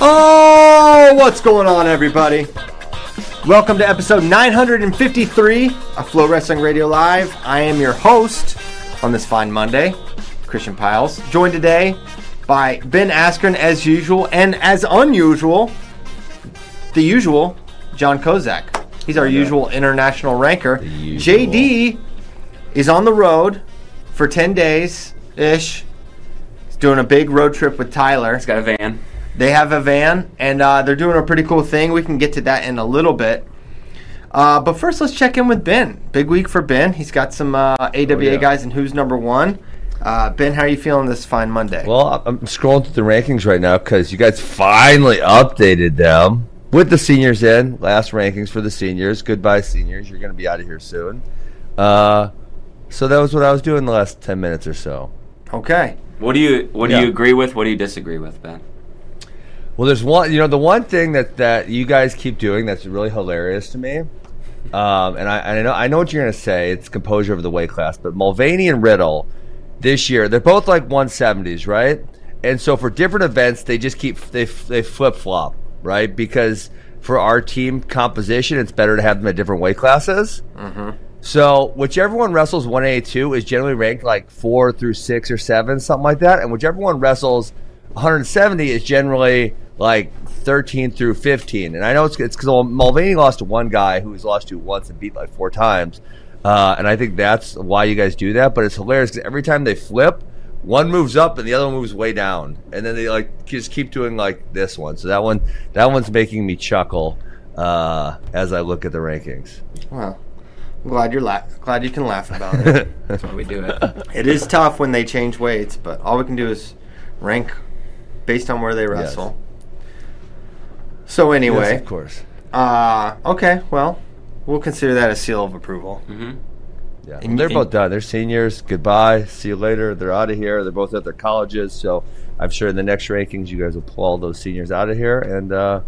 Oh, what's going on, everybody? Welcome to episode 953 of Flow Wrestling Radio Live. I am your host on this fine Monday, Christian Pyles, joined today by Ben Askren as usual, and as unusual, the usual, Jon Kozak. He's our usual international ranker. usual. JD is on the road for 10 days ish. He's doing a big road trip with Tyler. He's got a van. They have a van, and uh, they're doing a pretty cool thing. We can get to that in a little bit. Uh, but first, let's check in with Ben. Big week for Ben. He's got some uh, AWA yeah. guys and who's number one. Uh, ben, how are you feeling this fine Monday? Well, I'm scrolling through the rankings right now because you guys finally updated them with the seniors in. Last rankings for the seniors. Goodbye, seniors. You're going to be out of here soon. Uh, so that was what I was doing the last 10 minutes or so. okay. What do you What do Yeah. you agree with? What do you disagree with, Ben? Well, there's one, you know, the one thing that, that you guys keep doing that's really hilarious to me. Um, and I, I know I know what you're going to say. It's composure of the weight class, but Mulvaney and Riddle this year they're both like 170s, right? And so for different events, they just keep they they flip flop, right? Because for our team composition, it's better to have them at different weight classes. So whichever one wrestles 182 is generally ranked like four through six or seven, something like that, and whichever one wrestles 170 is generally like 13 through 15. And I know it's it's because Mulvaney lost to one guy who he's lost to once and beat like four times, uh, and I think that's why you guys do that. But it's hilarious because every time they flip, one moves up and the other one moves way down, and then they like just keep doing like this one. So that one that one's making me chuckle uh, as I look at the rankings. Well, I'm glad you're la- glad you can laugh about it. That's why we do it. it is tough when they change weights, but all we can do is rank based on where they wrestle. So anyway, Yes, of course. uh, okay, well, we'll consider that a seal of approval. hmm Yeah, And- they're and- both done. They're seniors. Goodbye. See you later. They're out of here. They're both at their colleges. So I'm sure in the next rankings, you guys will pull all those seniors out of here, and uh,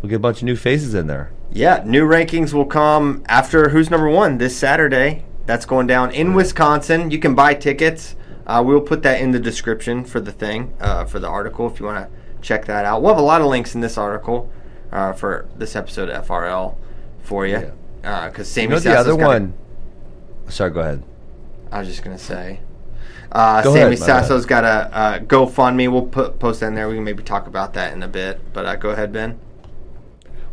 we'll get a bunch of new faces in there. Yeah, new rankings will come after Who's Number One this Saturday. That's going down in Wisconsin. You can buy tickets. Uh, we'll put that in the description for the thing, uh, for the article, if you want to check that out. We'll have a lot of links in this article uh, for this episode of FRL for you. Because Sammy You know the other a- one. Sorry, go ahead. I was just gonna say. Uh, Go Sammy ahead. Sasso's got a uh, GoFundMe. We'll put post that in there. We can maybe talk about that in a bit. But uh, go ahead, Ben.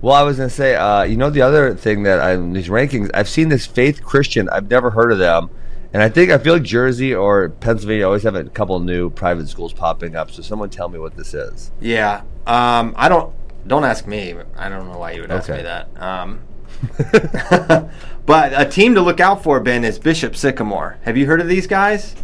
Well, I was gonna say, uh, you know, the other thing that I these rankings, I've seen this Faith Christian. I've never heard of them, and I think I feel like Jersey or Pennsylvania always have a couple new private schools popping up. So someone tell me what this is. Yeah. Um, I don't. Don't ask me. I don't know why you would ask Okay. me that. Um, but a team to look out for, Ben, is Bishop Sycamore. Have you heard of these guys?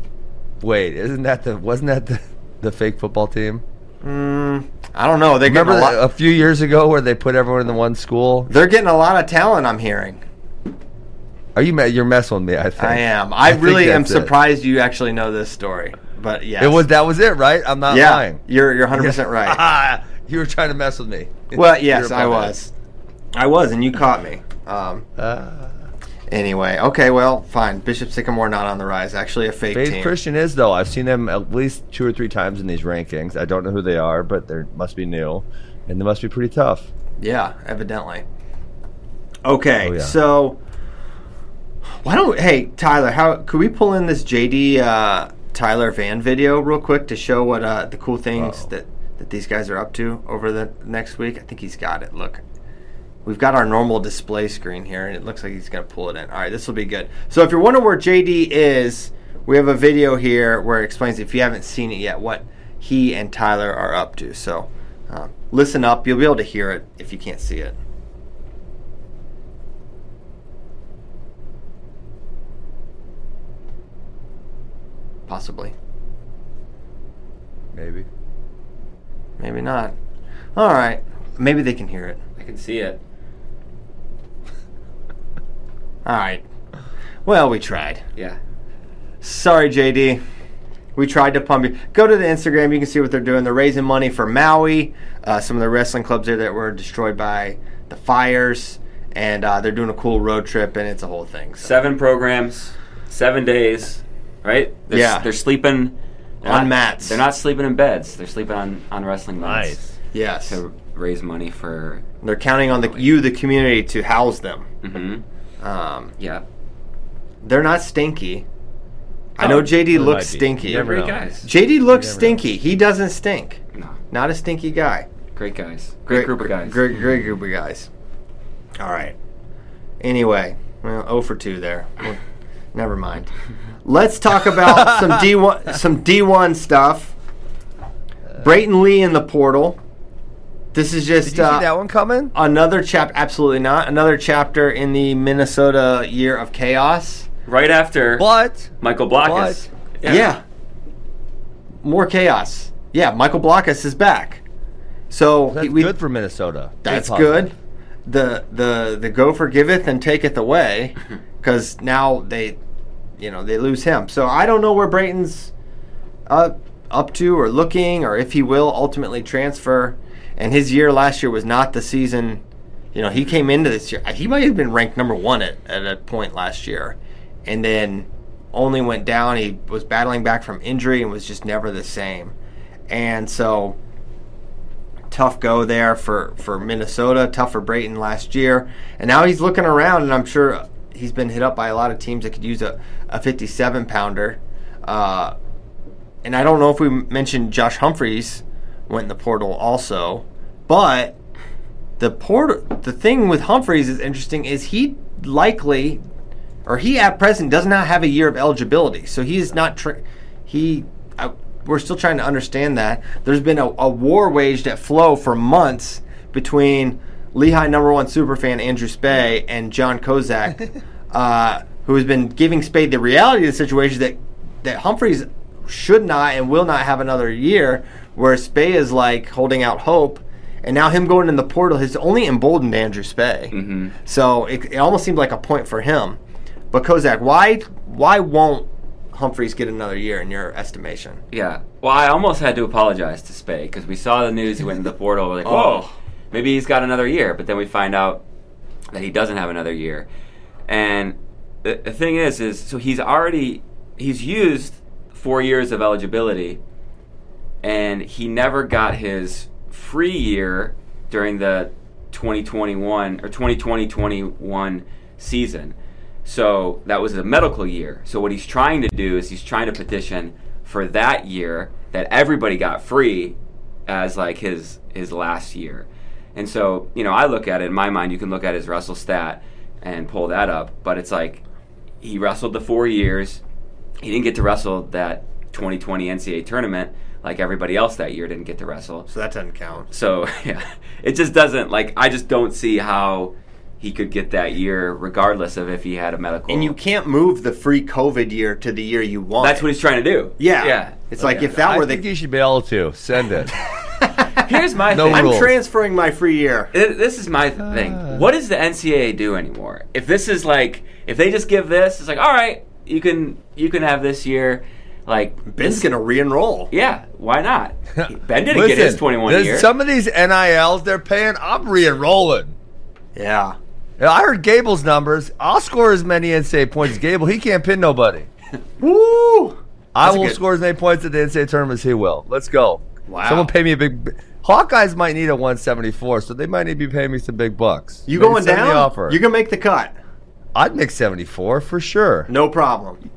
Wait, isn't that the wasn't that the, the fake football team? Mm, I don't know. They're Remember a lot. a few years ago where they put everyone in the one school? They're getting a lot of talent. I'm hearing. Are you me- you're messing with me? I think I am. I, think really am that's it. surprised you actually know this story. But yeah, It was that was it, right? I'm not yeah. lying. You're you're 100 percent right. you were trying to mess with me. Well, yes, I was. I was, and you caught me. Um, Uh, anyway, okay, well, fine. Bishop Sycamore not on the rise. Actually, a fake Faith team. Christian is though. I've seen them at least two or three times in these rankings. I don't know who they are, but they must be new, and they must be pretty tough. Yeah, evidently. Okay, Oh, yeah. so why don't hey Tyler? How could we pull in this JD uh, Tyler Van video real quick to show what uh, the cool things Uh-oh. that that these guys are up to over the next week? I think he's got it. Look. We've got our normal display screen here, and it looks like he's going to pull it in. All right, this will be good. So, if you're wondering where JD is, we have a video here where it explains, if you haven't seen it yet, what he and Tyler are up to. So, uh, listen up. You'll be able to hear it if you can't see it. Possibly. Maybe. Maybe not. All right. Maybe they can hear it. I can see it. All right. Well, we tried. Yeah. Sorry, JD. We tried to pump you. Go to the Instagram. You can see what they're doing. They're raising money for Maui. Uh, some of the wrestling clubs there that were destroyed by the fires, and uh, they're doing a cool road trip, and it's a whole thing. So. Seven programs, seven days, right? They're, Yeah. They're sleeping they're On not- mats. They're not sleeping in beds. They're sleeping on, on wrestling mats. Nice. Yes. to raise money for. They're counting on the you, the community, to house them. hmm Um, Yeah, they're not stinky. I know JD they looks stinky. You never great guys. JD looks never know. stinky. He doesn't stink. No, Not a stinky guy. great guys. Great, group of guys. Great, great group of guys. All right. Anyway, well, 0 for 2 there. Well, Never mind. Let's talk about some D1 some D1 stuff. Brayton Lee in the portal. This is just Did you uh, see that one coming? another chap. Absolutely not. Another chapter in the Minnesota year of chaos. Right after But Michael Blockhus. Yeah. More chaos. Yeah, Michael Blockhus is back. So that's we- good for Minnesota. Very That's positive. good. The the the gopher giveth and taketh away, because now they, you know, they lose him. So I don't know where Brayton's uh, up to or looking, or if he will ultimately transfer. And his year last year was not the season. You know, he came into this year. He might have been ranked number one at, at a point last year, and then only went down. He was battling back from injury and was just never the same. And so tough go there for, for Minnesota, tough for Brayton last year. And now he's looking around, and I'm sure he's been hit up by a lot of teams that could use a, a 57 pounder. Uh, and I don't know if we mentioned Josh Humphreys went in the portal also, but the port the thing with Humphreys is interesting is he likely or he at present does not have a year of eligibility, so he is not he. I, we're still trying to understand that. There's been a, a war waged at Flow for months between Lehigh number one superfan Andrew Spey and Jon Kozak, uh, who has been giving Spey the reality of the situation that that Humphreys should not and will not have another year, where Spey is like holding out hope. And now him going in the portal has only emboldened Andrew Spey. Mhm. So it, it almost seemed like a point for him. But Kozak, why why won't Humphreys get another year in your estimation? Yeah. Well, I almost had to apologize to Spey because we saw the news. He went in the portal. We're like, whoa, Oh. Maybe he's got another year. But then we find out that he doesn't have another year. And the, the thing is, is so he's already he's used four years of eligibility, and he never got his free year during the 2021 or 2020-21 season. So that was a medical year. So what he's trying to do is he's trying to petition for that year that everybody got free as like his his last year. And so, you know, I look at it in my mind, you can look at his wrestle stat and pull that up, but it's like he wrestled the 4 years. He didn't get to wrestle that 2020 NCAA tournament like everybody else that year didn't get to wrestle. So that doesn't count. So yeah, it just doesn't like I just don't see how he could get that year regardless of if he had a medical. And you can't move the free COVID year to the year you want. That's what he's trying to do. Yeah. yeah. It's like Yeah. if that I were the. I think you should be able to send it. Here's my No thing. I'm rules. transferring my free year. Th- This is my Ah. thing. What does the NCAA do anymore? If this is like, if they just give this, it's like, all right, you can you can have this year. Like Ben's this- gonna re-enroll. Yeah, why not? Ben didn't get his 21 there's year. Some of these NILs they're paying, I'm re-enrolling. Yeah. Yeah, I heard Gable's numbers. I'll score as many NCAA points as Gable. He can't pin nobody. Woo! I That's a will good- score as many points at the NCAA tournament as he will. Let's go. Wow. Someone pay me a big. Hawkeyes might need a 174, so they might need to be paying me some big bucks. You Maybe going down? the Offer. You can make the cut. I'd make 74 for sure. No problem.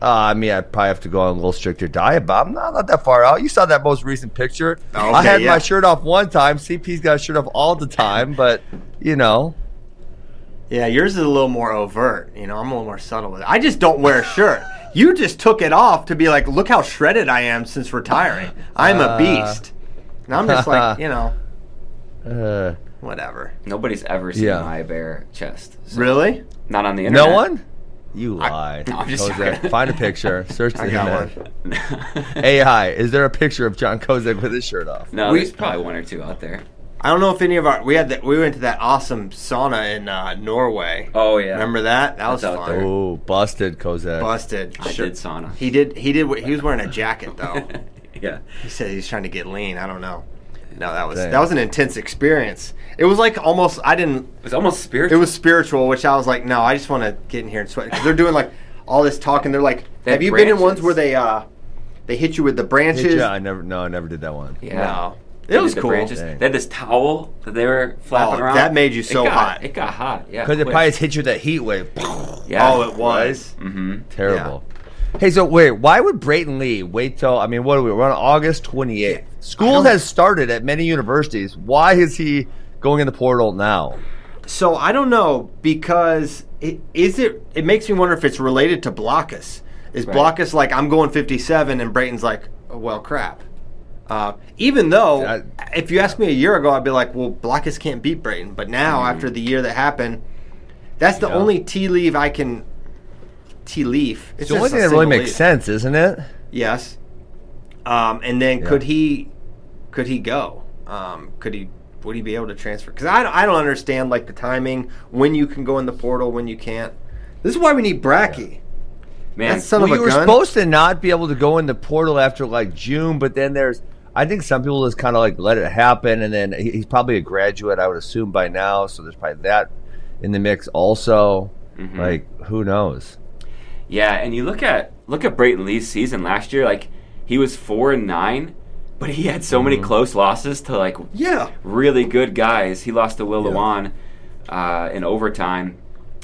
Uh, I mean, I'd probably have to go on a little stricter diet, but I'm not, not that far out. You saw that most recent picture. Oh, I had yeah. my shirt off one time. CP's got his shirt off all the time, but you know, Yeah, yours is a little more overt. You know, I'm a little more subtle with it. I just don't wear a shirt. You just took it off to be like, look how shredded I am since retiring. I'm a Uh. beast. And I'm just like, you know, uh, whatever. Nobody's ever seen Yeah. my bare chest. So- Really? Not on the internet. no one. You lie. No, I'm just Kozak, joking. find a picture. Search the I got internet. one. AI, is there a picture of Jon Kozak with his shirt off? no, We- there's probably one or two out there. I don't know if any of our we had that we went to that awesome sauna in uh, Norway. Oh yeah. Remember that? That was That's out fun. Oh, busted Kozak. Busted. I Sure. did sauna. He did. He did. He was wearing a jacket though. yeah. he said he's trying to get lean. I don't know. No, that was Damn. that was an intense experience. It was like almost. I didn't. It was almost spiritual. It was spiritual, which I was like, no, I just want to get in here and sweat because they're doing like all this talking. They're like, They have have you been in ones where they uh they hit you with the branches? Yeah, I never. No, I never did that one. Yeah. No. It was cool. Branches. Dang. They had this towel that they were flapping Oh, around. that made you It so got- hot. It got hot. Yeah. Because it quick. probably just hit you with that heat wave. Yeah. Oh, it was. Mm-hmm. Terrible. Hey, so wait, why would Brayton Lee wait till? I mean, what are we? We're on August twenty eighth. School has started at many universities. Why is he going in the portal now? So I don't know because it, is it? It makes me wonder if it's related to Blockhus. Is Right. Blockhus like I'm going 57 and Brayton's like, oh, well, crap. Uh, even though, I- if you asked me a year ago, I'd be like, well, Blockhus can't beat Brayton. But now, after the year that happened, that's the Yeah. only tea leaf I can. Tea leaf. It's the only thing that really makes sense, isn't it? Yes. Um, and then Yeah. could he could he go? Um, could he would he be able to transfer? Because I, don't- I don't understand like the timing when you can go in the portal when you can't. This is why we need Bracky. Man, That son well, you were gun. supposed to not be able to go in the portal after like June, but then there's. I think some people just kind of like let it happen, and then he- he's probably a graduate, I would assume by now. So there's probably that in the mix also. Mhm. Like who knows? Yeah, and you look at look at Brayton Lee's season last year. Like he was four and nine, but he had so Mm-hmm. many close losses to like Yeah. really good guys. He lost to Will Yeah. Lewan uh, in overtime,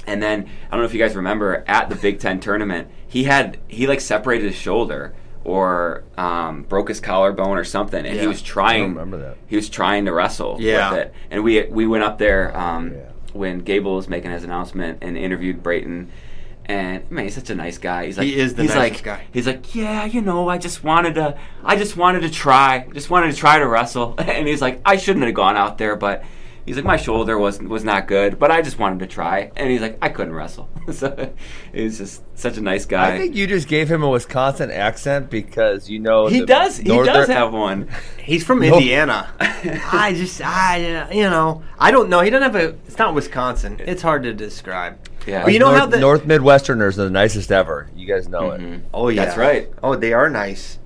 and then I don't know if you guys remember at the Big Ten tournament, he had he like separated his shoulder or um, broke his collarbone or something, and Yeah. he was trying. I don't remember that. He was trying to wrestle Yeah. with it, and we we went up there um, Yeah. when Gable was making his announcement and interviewed Brayton. And man, he's such a nice guy. He's like, He is the he's nicest like, guy. He's like, yeah, you know, I just wanted to, I just wanted to try, just wanted to try to wrestle. And he's like, I shouldn't have gone out there, but he's like, my shoulder was was not good, but I just wanted to try. And he's like, I couldn't wrestle. so he's just such a nice guy. I think you just gave him a Wisconsin accent because you know he the does. He does have one. He's from No. Indiana. I just, I, you know, I don't know. He doesn't have a. It's not Wisconsin. It's hard to describe. Yeah. But you know North, how the North Midwesterners are the nicest ever. You guys know it. Mhm. Oh yeah, That's right. Oh, they are nice.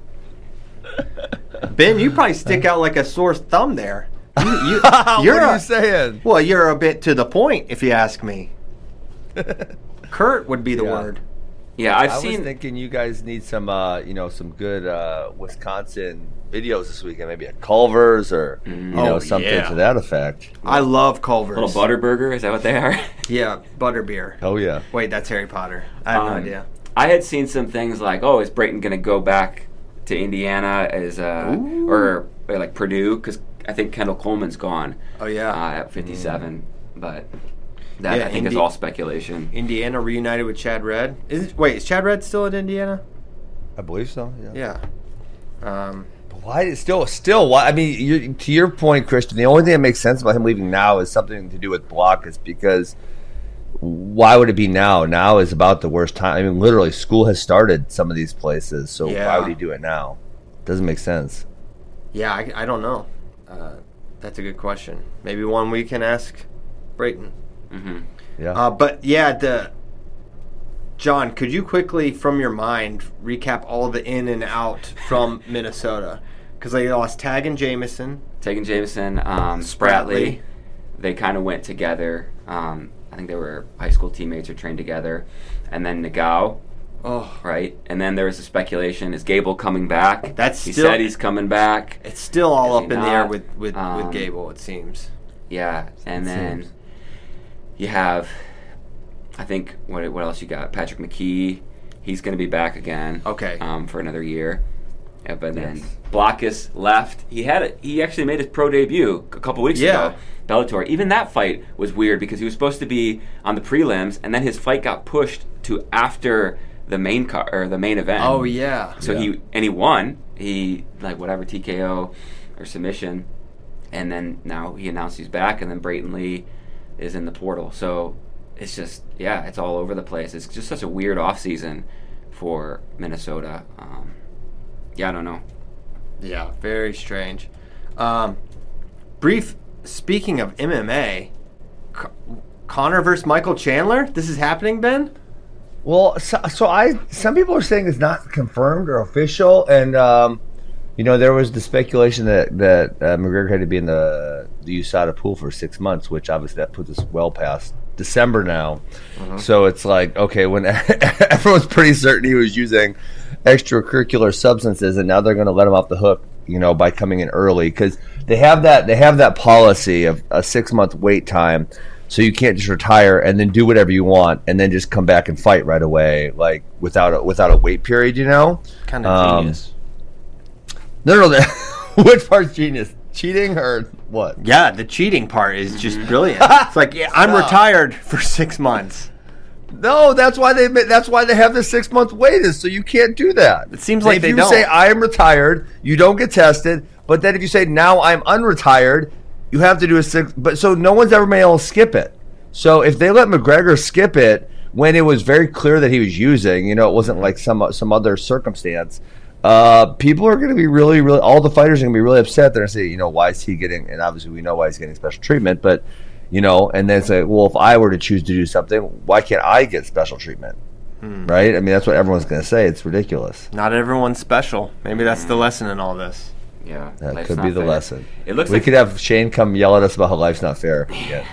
Ben, you probably stick out like a sore thumb there. You, you, you're what are a- you saying? Well, you're a bit to the point, if you ask me. Curt would be the Yeah. word. Yeah, I've I was seen. thinking you guys need some, uh, you know, some good uh, Wisconsin videos this weekend. Maybe a Culver's or you know Oh, something yeah. to that effect. I love Culver's. Little Butterburger, is that what they are? Yeah, butterbeer. Oh yeah. Wait, that's Harry Potter. I have no Um, idea. I had seen some things like, oh, is Brayton going to go back to Indiana as uh, Ooh. or, or like Purdue? Because I think Kendall Coleman's gone Oh yeah, uh, at 57, but that Yeah, I think is all speculation. Indiana reunited with Chad Red. Is it, wait, is Chad Red still at Indiana? I believe so. Yeah. Yeah. Um, Why? Is it still, still. Why? I mean, you to your point, Christian. The only thing that makes sense about him leaving now is something to do with block. Is because why would it be now? Now is about the worst time. I mean, literally, school has started some of these places. So Yeah. why would he do it now? Doesn't make sense. yeah, I, I don't know. Uh, that's a good question. Maybe one we can ask Brayton. hmm Yeah. Uh, but yeah, the Jon, could you quickly, from your mind, recap all the in and out from Minnesota? Because they lost Tag and Jameson. Taking Jameson, um, Spratley. Spratley, they kind of went together. Um, I think they were high school teammates or trained together. And then Nagao, Oh, right? And then there was the speculation: is Gable coming back? That's he still- said he's coming back. it's still all Is up in the air with with, Um, with Gable. It seems. Yeah, and It then seems. you have, I think, what what else you got? Patrick McKee, he's going to be back again. Okay. Um, for another year. Yeah, but then Yes. Blockhus left. He had it. He actually made his pro debut a couple weeks Yeah. ago. Bellator. Even that fight was weird because he was supposed to be on the prelims, and then his fight got pushed to after the main car or the main event. Oh yeah. So Yeah. he and he won. He like whatever TKO or submission, and then now he announced he's back, and then Brayton Lee is in the portal. So it's just yeah, it's all over the place. It's just such a weird off season for Minnesota. Um, yeah, I don't know. Yeah, very strange. Um, brief. Speaking of MMA, C- Conor versus Michael Chandler. This is happening, Ben. Well, so, so I some people are saying it's not confirmed or official, and um, you know there was the speculation that that uh, McGregor had to be in the the USADA pool for six months, which obviously that puts us well past December now. So it's like okay, when everyone's pretty certain he was using extracurricular substances, and now they're going to let him off the hook, you know, by coming in early because they have that they have that policy of a six month wait time, so you can't just retire and then do whatever you want and then just come back and fight right away, like without a, without a wait period, you know. Kind of Um, genius. No, no, no. which part's genius? Cheating or what? Yeah, the cheating part is just brilliant. it's like yeah, I'm Stop. retired for six months. No, that's why they that's why they have the six month wait is so you can't do that. It seems like if they you don't. say I am retired, you don't get tested. But then if you say now I'm unretired, you have to do a six. But so no one's ever been able to skip it. So if they let McGregor skip it when it was very clear that he was using, you know, it wasn't like some some other circumstance. Uh, people are going to be really, really. All the fighters are going to be really upset. They're going to say, you know, why is he getting? And obviously, we know why he's getting special treatment. But you know, and then say, well, if I were to choose to do something, why can't I get special treatment? Right? I mean, that's what everyone's going to say. It's ridiculous. Not everyone's special. Maybe that's the lesson in all this. Yeah, That could be the fair. lesson. It looks we like could have Shane come yell at us about how life's not fair. Yeah.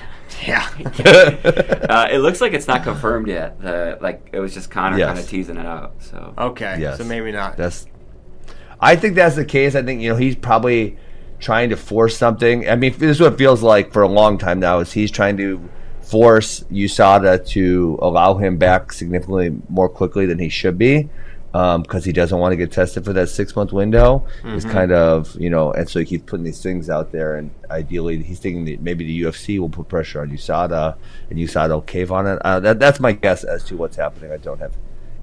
Yeah. uh, it looks like it's not confirmed yet. The like it was just Conor Yes. kind of teasing it out. So Okay. Yes. So maybe not. That's. I think that's the case. I think you know he's probably trying to force something. I mean, this is what it feels like for a long time now. Is he's trying to force USADA to allow him back significantly more quickly than he should be, Um, because he doesn't want to get tested for that six month window. Mm-hmm. is kind of you know, and so he keeps putting these things out there, and ideally he's thinking that maybe the UFC will put pressure on USADA, and USADA will cave on it. Uh, that, that's my guess as to what's happening. I don't have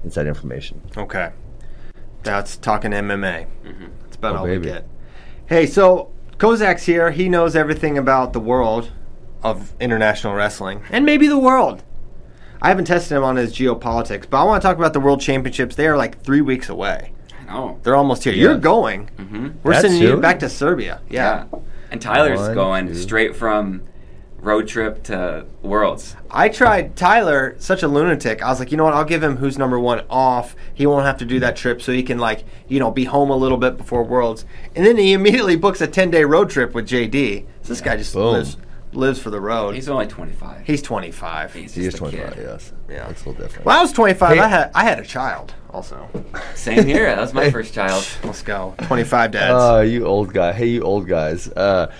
inside information. Okay. That's talking MMA. Mm-hmm. That's about Oh, all baby. we get. Hey, so Kozak's here. He knows everything about the world of international wrestling and maybe the world. I haven't tested him on his geopolitics, but I want to talk about the World Championships. They are like three weeks away. oh They're almost here. You're Yes. going. hmm We're That sending you back to Serbia. yeah. Yeah. And Tyler's One, going two. straight from road trip to Worlds. I tried Tyler, such a lunatic. I was like, you know what? I'll give him who's number one off. He won't have to do that trip, so he can like, you know, be home a little bit before Worlds. And then he immediately books a ten day road trip with JD. So this guy just Boom. lives lives for the road. He's He's, only 25. He's 25. He's He is just a 25, kid. yes. Yeah. That's a little different. When I was 25, Hey- I had I had a child. Also, Same here. That was my first child. let's go. 25 dads. Oh, you old guy. Hey, you old guys. Uh,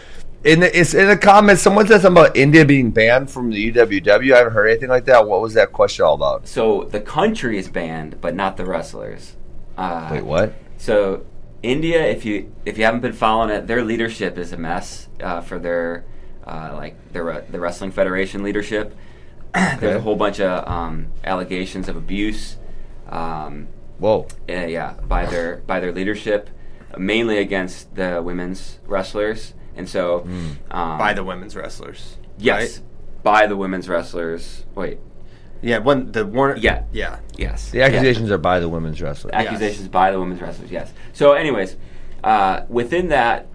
in the it's in the comments, someone said something about India being banned from the UWW. I haven't heard anything like that. What was that question all about? So the country is banned, but not the wrestlers. Uh, Wait, what? So India, if you if you haven't been following it, their leadership is a mess uh, for their uh, like their re- the wrestling federation leadership. There's Okay. a whole bunch of um, allegations of abuse. Um, Whoa. uh, yeah, by their by their leadership, mainly against the women's wrestlers, and so Hmm. um, By the women's wrestlers. yes, by the women's wrestlers. Wait, Yeah, one the Warner. Yeah. yeah. yes, The accusations are by the women's wrestlers. accusations by the women's wrestlers. Yes. So, anyways, uh, within that,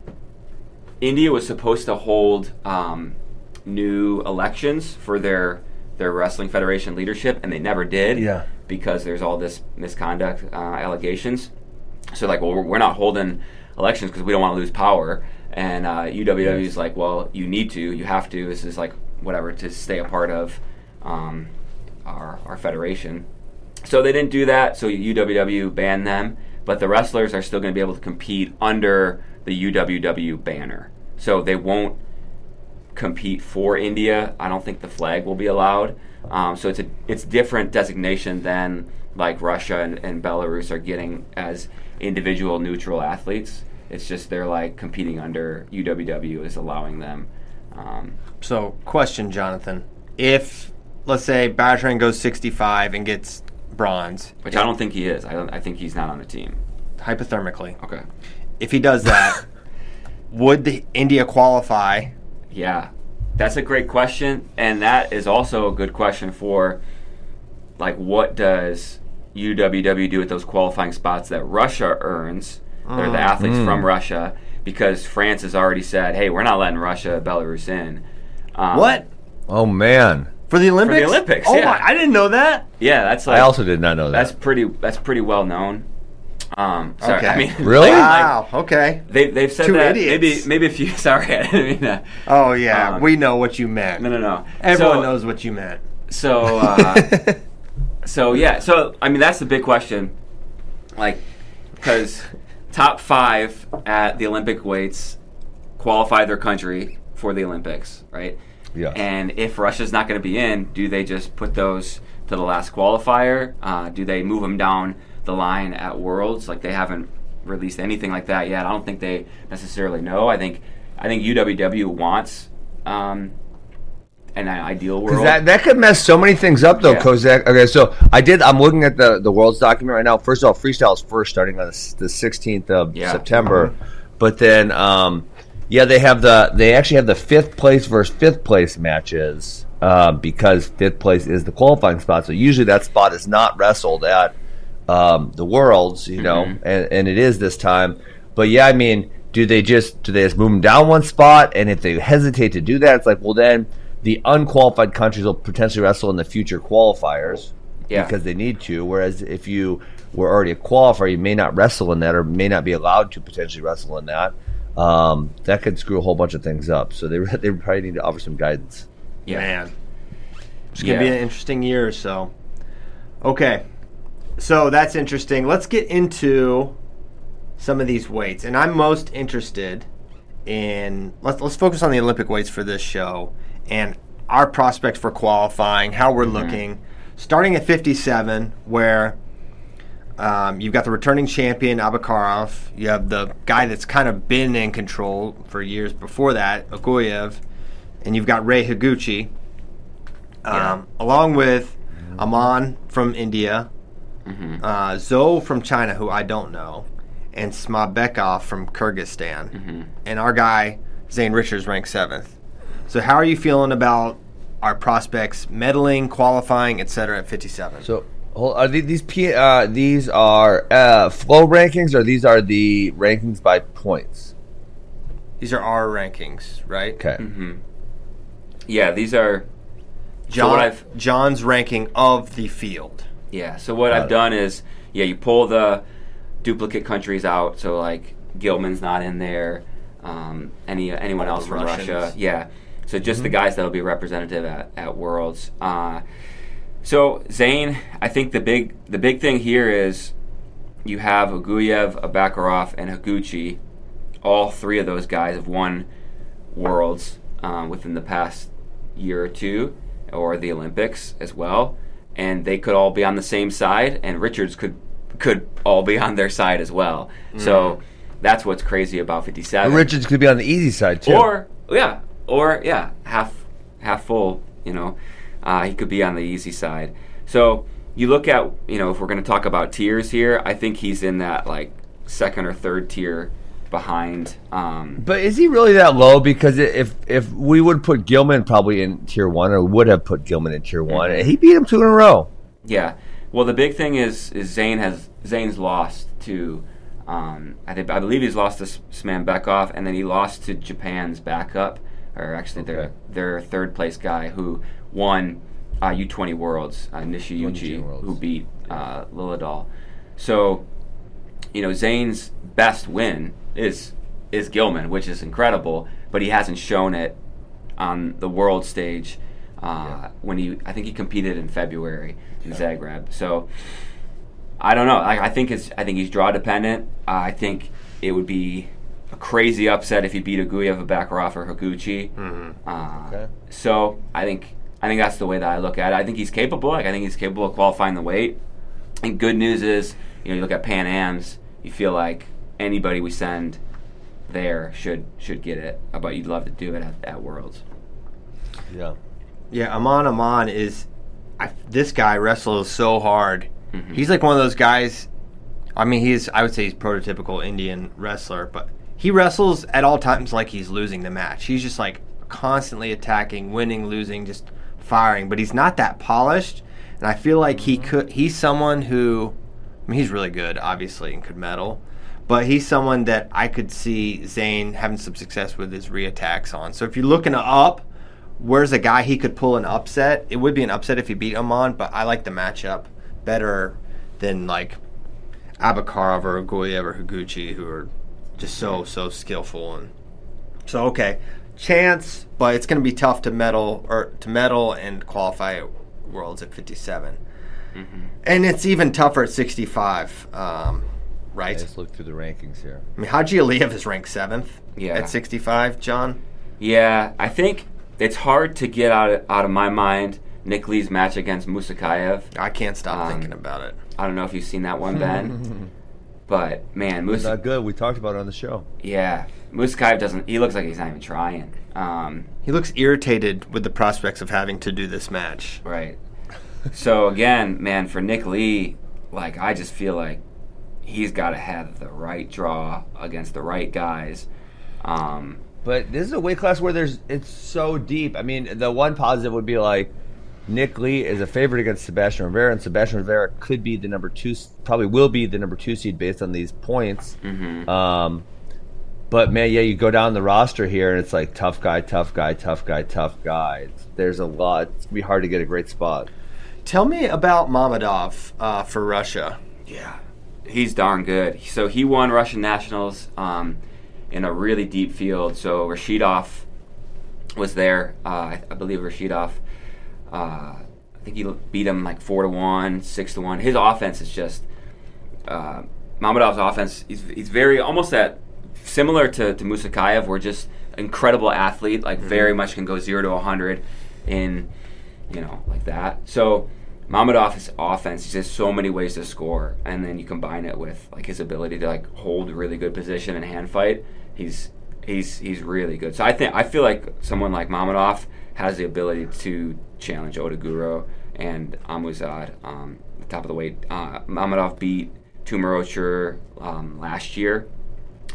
India was supposed to hold um, new elections for their their wrestling federation leadership, and they never did. Yeah. Because there's all this misconduct uh, allegations. So, like, well, we're, not holding elections because we don't want to lose power. And uh, UWW is like, well, you need to, you have to. This is like whatever to stay a part of um, our our federation. So they didn't do that. So UWW banned them, but the wrestlers are still going to be able to compete under the UWW banner. So they won't compete for India. I don't think the flag will be allowed. Um, so it's a it's different designation than like Russia and, and Belarus are getting as individual neutral athletes. It's just they're like competing under UWW is allowing them. Um, So, question, Jonathan. If, let's say, Bajrang goes 65 and gets bronze, which I don't think he is. I don't. I think he's not on the team. hypothermically, Okay. if he does that, would the India qualify? Yeah, that's a great question, and that is also a good question for like what does UWW do with those qualifying spots that Russia earns? They're the athletes Mm. from Russia because France has already said, "Hey, we're not letting Russia, Belarus in." Um, What? Oh man, For the Olympics? The Olympics, Oh, yeah. my, I didn't know that. Yeah, that's like I also did not know that. that's pretty that's pretty well known. Um, sorry, Okay. I mean, Really? like- Wow, okay. They, they've said Two that idiots. maybe maybe a few. Sorry, I didn't mean that. Oh, yeah, Um, we know what you meant. No, no, no. Everyone So- knows what you meant. So, uh, so yeah. So I mean, that's the big question. Like, because top five at the Olympic weights qualify their country for the Olympics, right? Yeah. And if Russia's not going to be in, do they just put those to the last qualifier? Uh, do they move them down the line at Worlds? Like they haven't released anything like that yet. I don't think they necessarily know. I think I think UWW wants um, an ideal world. that, that could mess so many things up, though, Yeah. Kozak. Okay, so I did. I'm looking at the the world's document right now. First of all, freestyle is first, starting on the, 16th of Yeah. September. But then, um, yeah, they have the they actually have the fifth place versus fifth place matches uh, because fifth place is the qualifying spot. So usually that spot is not wrestled at um, the worlds, you know, Mhm. and, and it is this time. But yeah, I mean, do they just do they just move them down one spot? And if they hesitate to do that, it's like, well, then the unqualified countries will potentially wrestle in the future qualifiers Yeah. because they need to. Whereas if you were already a qualifier, you may not wrestle in that, or may not be allowed to potentially wrestle in that. Um, that could screw a whole bunch of things up. So they they probably need to offer some guidance. yeah. Man, it's gonna Yeah. be an interesting year. or So, okay, so that's interesting. Let's get into some of these weights, and I'm most interested in let's let's focus on the Olympic weights for this show and our prospects for qualifying, how we're looking, starting at 57, where. Um, you've got the returning champion Abakarov. You have the guy that's kind of been in control for years before that, Uguev, and you've got Rei Higuchi, um, Yeah. along with Aman from India, Mhm. uh, Zoe from China, who I don't know, and Smanbekov from Kyrgyzstan, Mhm. and our guy Zane Richards ranked seventh. So, how are you feeling about our prospects medaling, qualifying, etc. at 57? So hold- are these these P, uh, these are uh, flow rankings, or these are the rankings by points? These are our rankings, right? Okay. Mhm. Yeah, these are Jon, what I've- Jon's ranking of the field. Yeah. So what I've done is, yeah, you pull the duplicate countries out. So like Gilman's not in there. Um, any anyone All else from Russians. Russia? Yeah. So just Mm-hmm. the guys that'll be representative at, at Worlds. Uh, so Zane, I think the big the big thing here is you have Uguev, Abakarov, and Higuchi. All three of those guys have won Worlds um, within the past year or two, or the Olympics as well, and they could all be on the same side, and Richards could could all be on their side as well. So that's what's crazy about fifty But seven. Richards could be on the easy side too. Or yeah, or yeah, half half full. You know, uh, he could be on the easy side. So you look at you know if we're going to talk about tiers here, I think he's in that like second or third tier behind. Um, But is he really that low? Because if if we would put Gilman probably in tier one, or would have put Gilman in tier one, he beat him two in a row. yeah. Well, the big thing is is Zane has Zane's lost to. Um, I think I believe he's lost to S- Smanbekov, and then he lost to Japan's backup, or actually their Okay. their third place guy who won uh, U20 Worlds, uh, Nishiyuchi, who beat uh. So, you know, Zane's best win is is Gilman, which is incredible, but he hasn't shown it on the world stage. Uh, When he, I think he competed in February in Zagreb. So, I don't know. I, I think it's. I think he's draw dependent. Uh, I think it would be a crazy upset if he beat Uguev, Bakarov, or Higuchi. Uh, Okay. So I think I think that's the way that I look at it. I think he's capable. Like I think he's capable of qualifying the weight. And good news is, you know, you look at Pan Am's, you feel like anybody we send there should should get it. But you'd love to do it at, at Worlds. Yeah. Yeah, Aman Aman is. I, this guy wrestles so hard. Mhm. He's like one of those guys. I mean, he's. I would say he's prototypical Indian wrestler, but he wrestles at all times like he's losing the match. He's just like constantly attacking, winning, losing, just firing. But he's not that polished, and I feel like he could. He's someone who. I mean, he's really good, obviously, and could medal. But he's someone that I could see Zane having some success with his reattacks on. So if you're looking up, where's a guy he could pull an upset? It would be an upset if he beat Aman, but I like the matchup better than like Abakarov or Goyev or Higuchi, who are just so so skillful and so okay. Chance, but it's going to be tough to medal or to medal and qualify Worlds at 57, Mm-hmm. and it's even tougher at 65. Um, right? Let's look through the rankings here. I mean, Haji Aliyev is ranked seventh Yeah. at 65. Jon, Yeah, I think it's hard to get out of, out of my mind Nick Lee's match against Musukaev. I can't stop Um, thinking about it. I don't know if you've seen that one, Ben. but man, It's Musa, not good. We talked about it on the show. yeah, Musukaev doesn't. He looks like he's not even trying. Um, He looks irritated with the prospects of having to do this match. Right. So again, man, for Nick Lee, like I just feel like he's got to have the right draw against the right guys. Um, But this is a weight class where there's it's so deep. I mean, the one positive would be like Nick Lee is a favorite against Sebastian Rivera, and Sebastian Rivera could be the number two, probably will be the number two seed based on these points. mhm. Um, but man, yeah, you go down the roster here, and it's like tough guy, tough guy, tough guy, tough guy. There's a lot. It's gonna be hard to get a great spot. Tell me about Mamedov uh, for Russia. Yeah, he's darn good. So he won Russian nationals um, in a really deep field. So Rashidov was there. Uh, I, I believe Rashidov. Uh, I think he beat him like four to one, six to one. His offense is just uh, Mamedov's offense. He's, he's very almost that similar to to Musukaev. We're just incredible athlete. Like very much can go zero to hundred in you know like that. So. Mamedov's offense, he has so many ways to score, and then you combine it with like his ability to like hold really good position and hand fight. He's he's he's really good. So I think I feel like someone like Mamedov has the ability to challenge Otoguro and Amouzad, um, the top of the weight. Uh, Mamedov beat Tumarocher um, last year,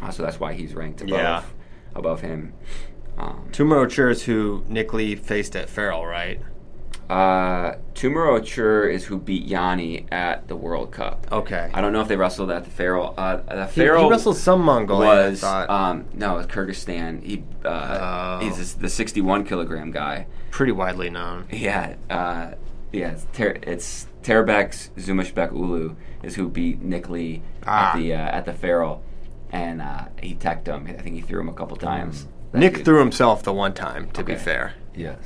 uh, so that's why he's ranked above Yeah. above him. Um, Tumor is who Nick Lee faced at Farrell, right? Uh, Tumarocher is who beat Yanni at the World Cup. Okay. I don't know if they wrestled at the Feral. Uh, the He, he wrestled some Mongolian. I was thought. um, no, it was Kyrgyzstan. He uh, Oh. he's this- the 61 kilogram guy. pretty widely known. Yeah, uh, yeah. It's, Ter- it's Terbek Zumashbek Ulu is who beat Nick Lee Ah. at the uh, at the Farrell, and uh, he teched him. I think he threw him a couple times. That Nick dude- threw himself the one time, to be fair. Yes.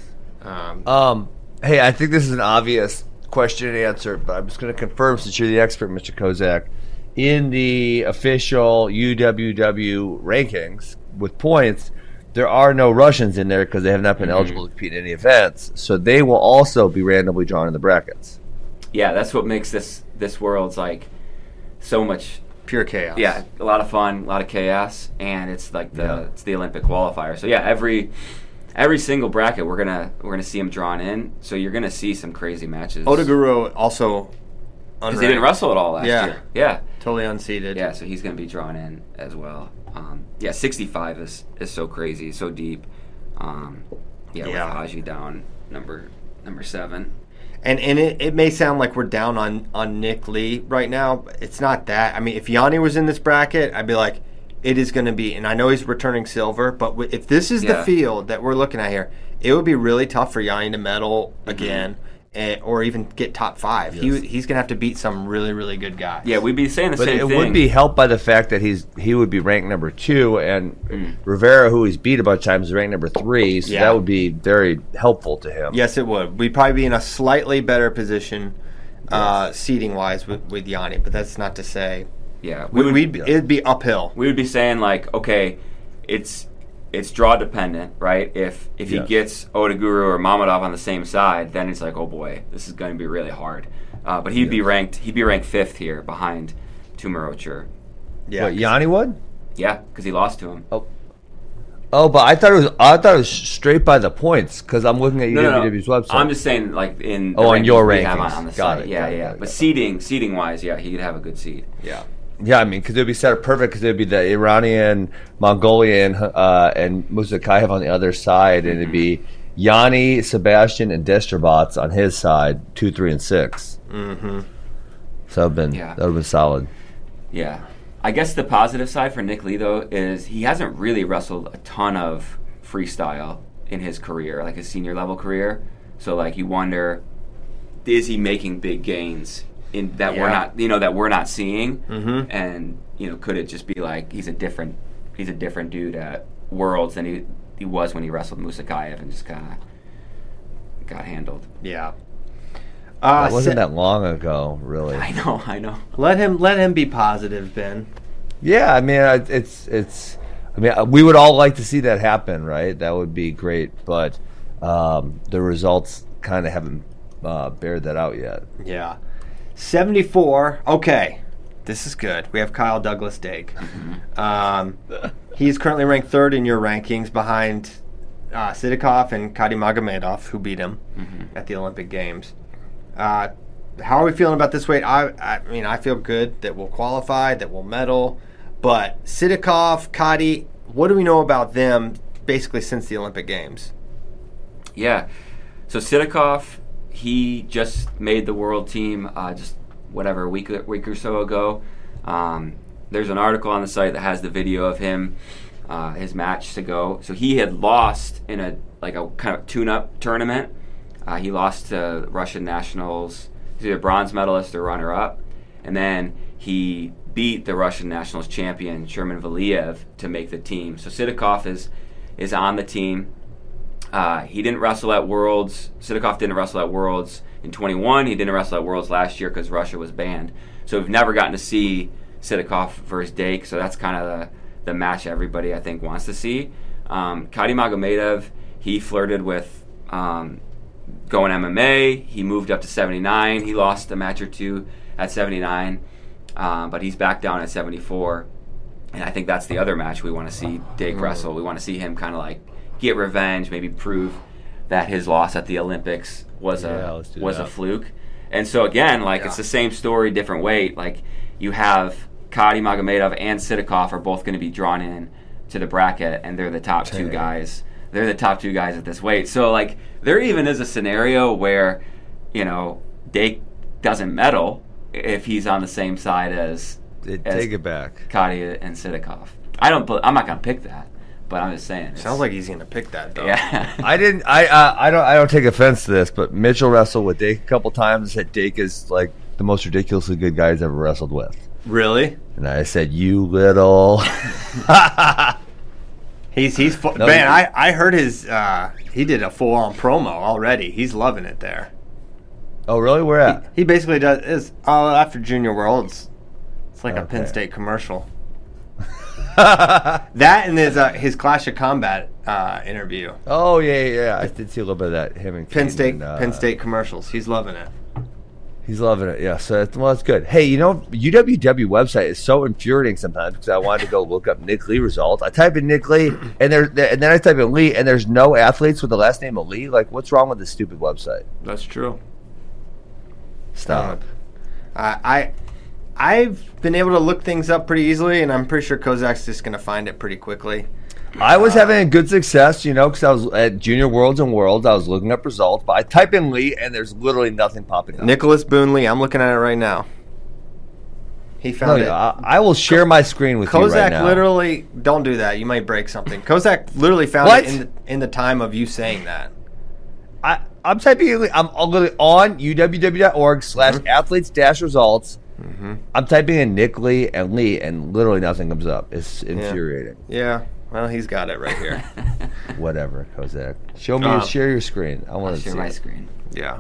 Um, Um, hey, I think this is an obvious question and answer, but I'm just going to confirm since you're the expert, Mr. Kozak. In the official UWW rankings with points, there are no Russians in there because they have not been mm-hmm. eligible to compete in any events. So they will also be randomly drawn in the brackets. Yeah, that's what makes this this world's like so much pure chaos. Yeah, a lot of fun, a lot of chaos, and it's like the Yeah. it's the Olympic qualifier. So yeah, every every single bracket we're gonna we're gonna see them drawn in. So you're gonna see some crazy matches. Otoguro also. because he didn't wrestle at all last Yeah. year. Yeah, Totally unseated. yeah. So he's gonna be drawn in as well. Um, yeah, 65 is is so crazy, so deep. Um, yeah, Yeah. with Haji down number number seven. And and it, it may sound like we're down on, on Nick Lee right now, but it's not that. I mean, if Yanni was in this bracket, I'd be like, it is going to be. And I know he's returning silver, but w- if this is the field that we're looking at here, it would be really tough for Yanni to medal Mm-hmm. again, eh, or even get top five. He he's going to have to beat some really really good guys. Yeah, we'd be saying the But same it thing. would be helped by the fact that he's he would be ranked number two, and Mm. Rivera, who he's beat a bunch of times, is ranked number three. So Yeah. that would be very helpful to him. Yes, it would. We'd probably be in a slightly better position, uh, seating wise with with Yanni, but that's not to say yeah, we would- would. It'd be uphill. we would be saying like, okay, it's it's draw dependent, right? If if Yes. he gets Otoguro or Mamedov on the same side, then it's like, oh boy, this is going to be really hard. Uh, but he'd be ranked he'd be ranked fifth here behind Tumarocher. Yeah, What, Yanni would? Yeah, because he lost to him. Oh, Oh, but I thought it was I thought it was straight by the points because I'm looking at No, no, no. Website. I'm just saying, like in Oh, on your we rankings. on, on the Got site. it, yeah, got it, yeah. got it, but got it. seating, seating wise, yeah, he'd have a good seed. yeah. Yeah, I mean, because it'd be set up perfect because it'd be the Iranian, Mongolian, uh, and Musukaev on the other side, and it'd be Yanni, Sebastian, and Destrobots on his side, two, three, and six. Mm-hmm. So that'd been Yeah. that would have been solid. Yeah. I guess the positive side for Nick Lee though is he hasn't really wrestled a ton of freestyle in his career, like his senior level career. So like you wonder, is he making big gains in that we're not you know that we're not seeing? Mhm. And you know, could it just be like he's a different he's a different dude at Worlds than he he was when he wrestled Musukaev and just kind of got handled. Yeah. Uh, that wasn't si- that long ago, really. I know, I know. Let him let him be positive, Ben. Yeah, I mean, it's it's. I mean, uh, we would all like to see that happen, right? That would be great, but um, the results kind of haven't uh, bared that out yet. Yeah. 74. Okay. This is good. We have Kyle Douglas Dake. Um, he's currently ranked third in your rankings behind uh, Sidakov and Kadimagomedov, who beat him at the Olympic Games. Uh, how are we feeling about this weight? I, I mean, I feel good that we'll qualify, that we'll medal. But Sidakov, Kadi, what do we know about them basically since the Olympic Games? Yeah. So Sidakov, he just made the world team uh, just whatever a week week or so ago. Um, there's an article on the site that has the video of him, uh, his match to go. So he had lost in a like a kind of tune-up tournament. Uh, he lost to Russian nationals. He's either bronze medalist or runner-up, and then he beat the Russian nationals champion Sherman Valiev to make the team. So Sidakov is is on the team. Uh, he didn't wrestle at Worlds. Sidakov didn't wrestle at Worlds in 21. He didn't wrestle at Worlds last year because Russia was banned. So we've never gotten to see Sidakov versus Dake. So that's kind of the, the match everybody I think wants to see. Um, Kadimagomedov, he flirted with um, going MMA. He moved up to 79. He lost a match or two at 79, um, but he's back down at 74. And I think that's the other match we want to see Dake wrestle. We want to see him kind of like get revenge, maybe prove that his loss at the Olympics was Yeah, a was a fluke. And so again, like it's the same story, different weight. Like you have Kadimagomedov and Sidakov are both going to be drawn in to the bracket, and they're the top two guys. They're the top two guys at this weight. So like there even is a scenario where you know Dake doesn't medal if he's on the same side as It, as take it back. Kadi and Sidakov. I don't. I'm not going to pick that, but I'm just saying. Sounds like he's going to pick that, though. yeah. I didn't. I uh, I don't. I don't take offense to this, but Mitchell wrestled with Dake a couple times. and Said Dake is like the most ridiculously good guy he's ever wrestled with, Really? and I said, "You little." He's he's fu- No, man. you- I I heard his uh, he did a full on promo already. He's loving it there. oh, really? Where at? He basically does is oh after Junior Worlds, it's like a Penn State commercial. That and his uh, his Clash of Combat uh, interview. oh yeah, yeah, yeah. I did see a little bit of that. Him and Penn Kane State and, uh, Penn State commercials. He's loving it. He's loving it. Yeah. So it's- well, that's good. Hey, you know, UWW website is so infuriating sometimes because I wanted to go look up Nick Lee results. I type in Nick Lee, and there, and then I type in Lee, and there's no athletes with the last name of Lee. Like, what's wrong with this stupid website? That's true. Stop. I I I've been able to look things up pretty easily, and I'm pretty sure Kozak's just going to find it pretty quickly. I was having a good success, you know, because I was at Junior Worlds and Worlds. I was looking up results, but I type in Lee, and there's literally nothing popping up. Nicholas Boone Lee. I'm looking at it right now. He No, found it. I, I will share my screen with you Kozak right now. literally don't do that. You might break something. Kozak literally found What? it in the, in the time of you saying that. I, I'm typing. I'm literally on uww.org slash Mm-hmm. athletes dash results. I'm typing in Nick Lee and Lee, and literally nothing comes up. It's infuriating. Yeah. Well, he's got it right here. Whatever, Kozak. Show me. Um, share your screen. I want to share see. my it. screen. yeah.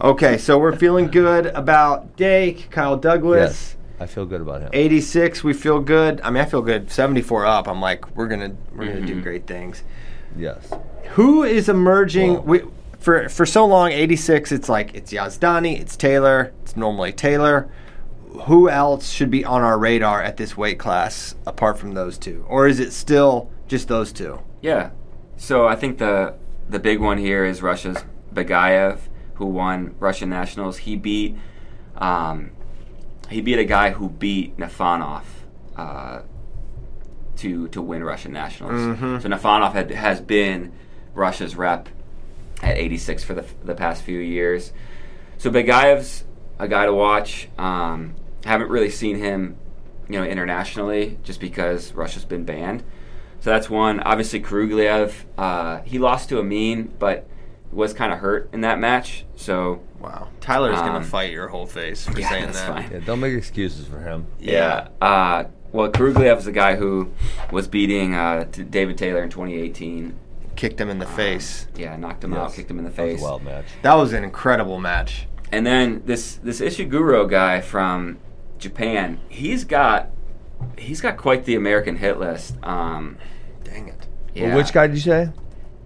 Okay, so we're feeling good about Dake, Kyle Douglas. Yes, I feel good about him. 86, we feel good. I mean, I feel good. 74 up. I'm like, we're gonna we're gonna do Mhm. great things. Yes. Who is emerging? Whoa. We, for for so long, 86. It's like it's Yazdani, it's Taylor, it's normally Taylor. Who else should be on our radar at this weight class apart from those two, or is it still just those two? Yeah. So I think the the big one here is Russia's Bagayev, who won Russian nationals. He beat um, he beat a guy who beat Naifonov uh, to to win Russian nationals. Mhm. So Naifonov had, has been Russia's rep at 86 for the the past few years. So Bagayev's a guy to watch. Um, haven't really seen him, you know, internationally, just because Russia's been banned. So that's one. Obviously, Kurugliev, uh, he lost to Amine, but was kind of hurt in that match. So Wow, Tyler's Um, gonna fight your whole face for yeah, saying that's that. fine. Yeah, don't make excuses for him. yeah. Uh, well, Kurugliev is the guy who was beating uh, David Taylor in 2018. kicked him in the face. Yeah, knocked him Yes. out, kicked him in the That was face. a wild match. That was an incredible match. And then this this Ishiguro guy from Japan, he's got he's got quite the American hit list. Um, Dang it. yeah. Which guy did you say?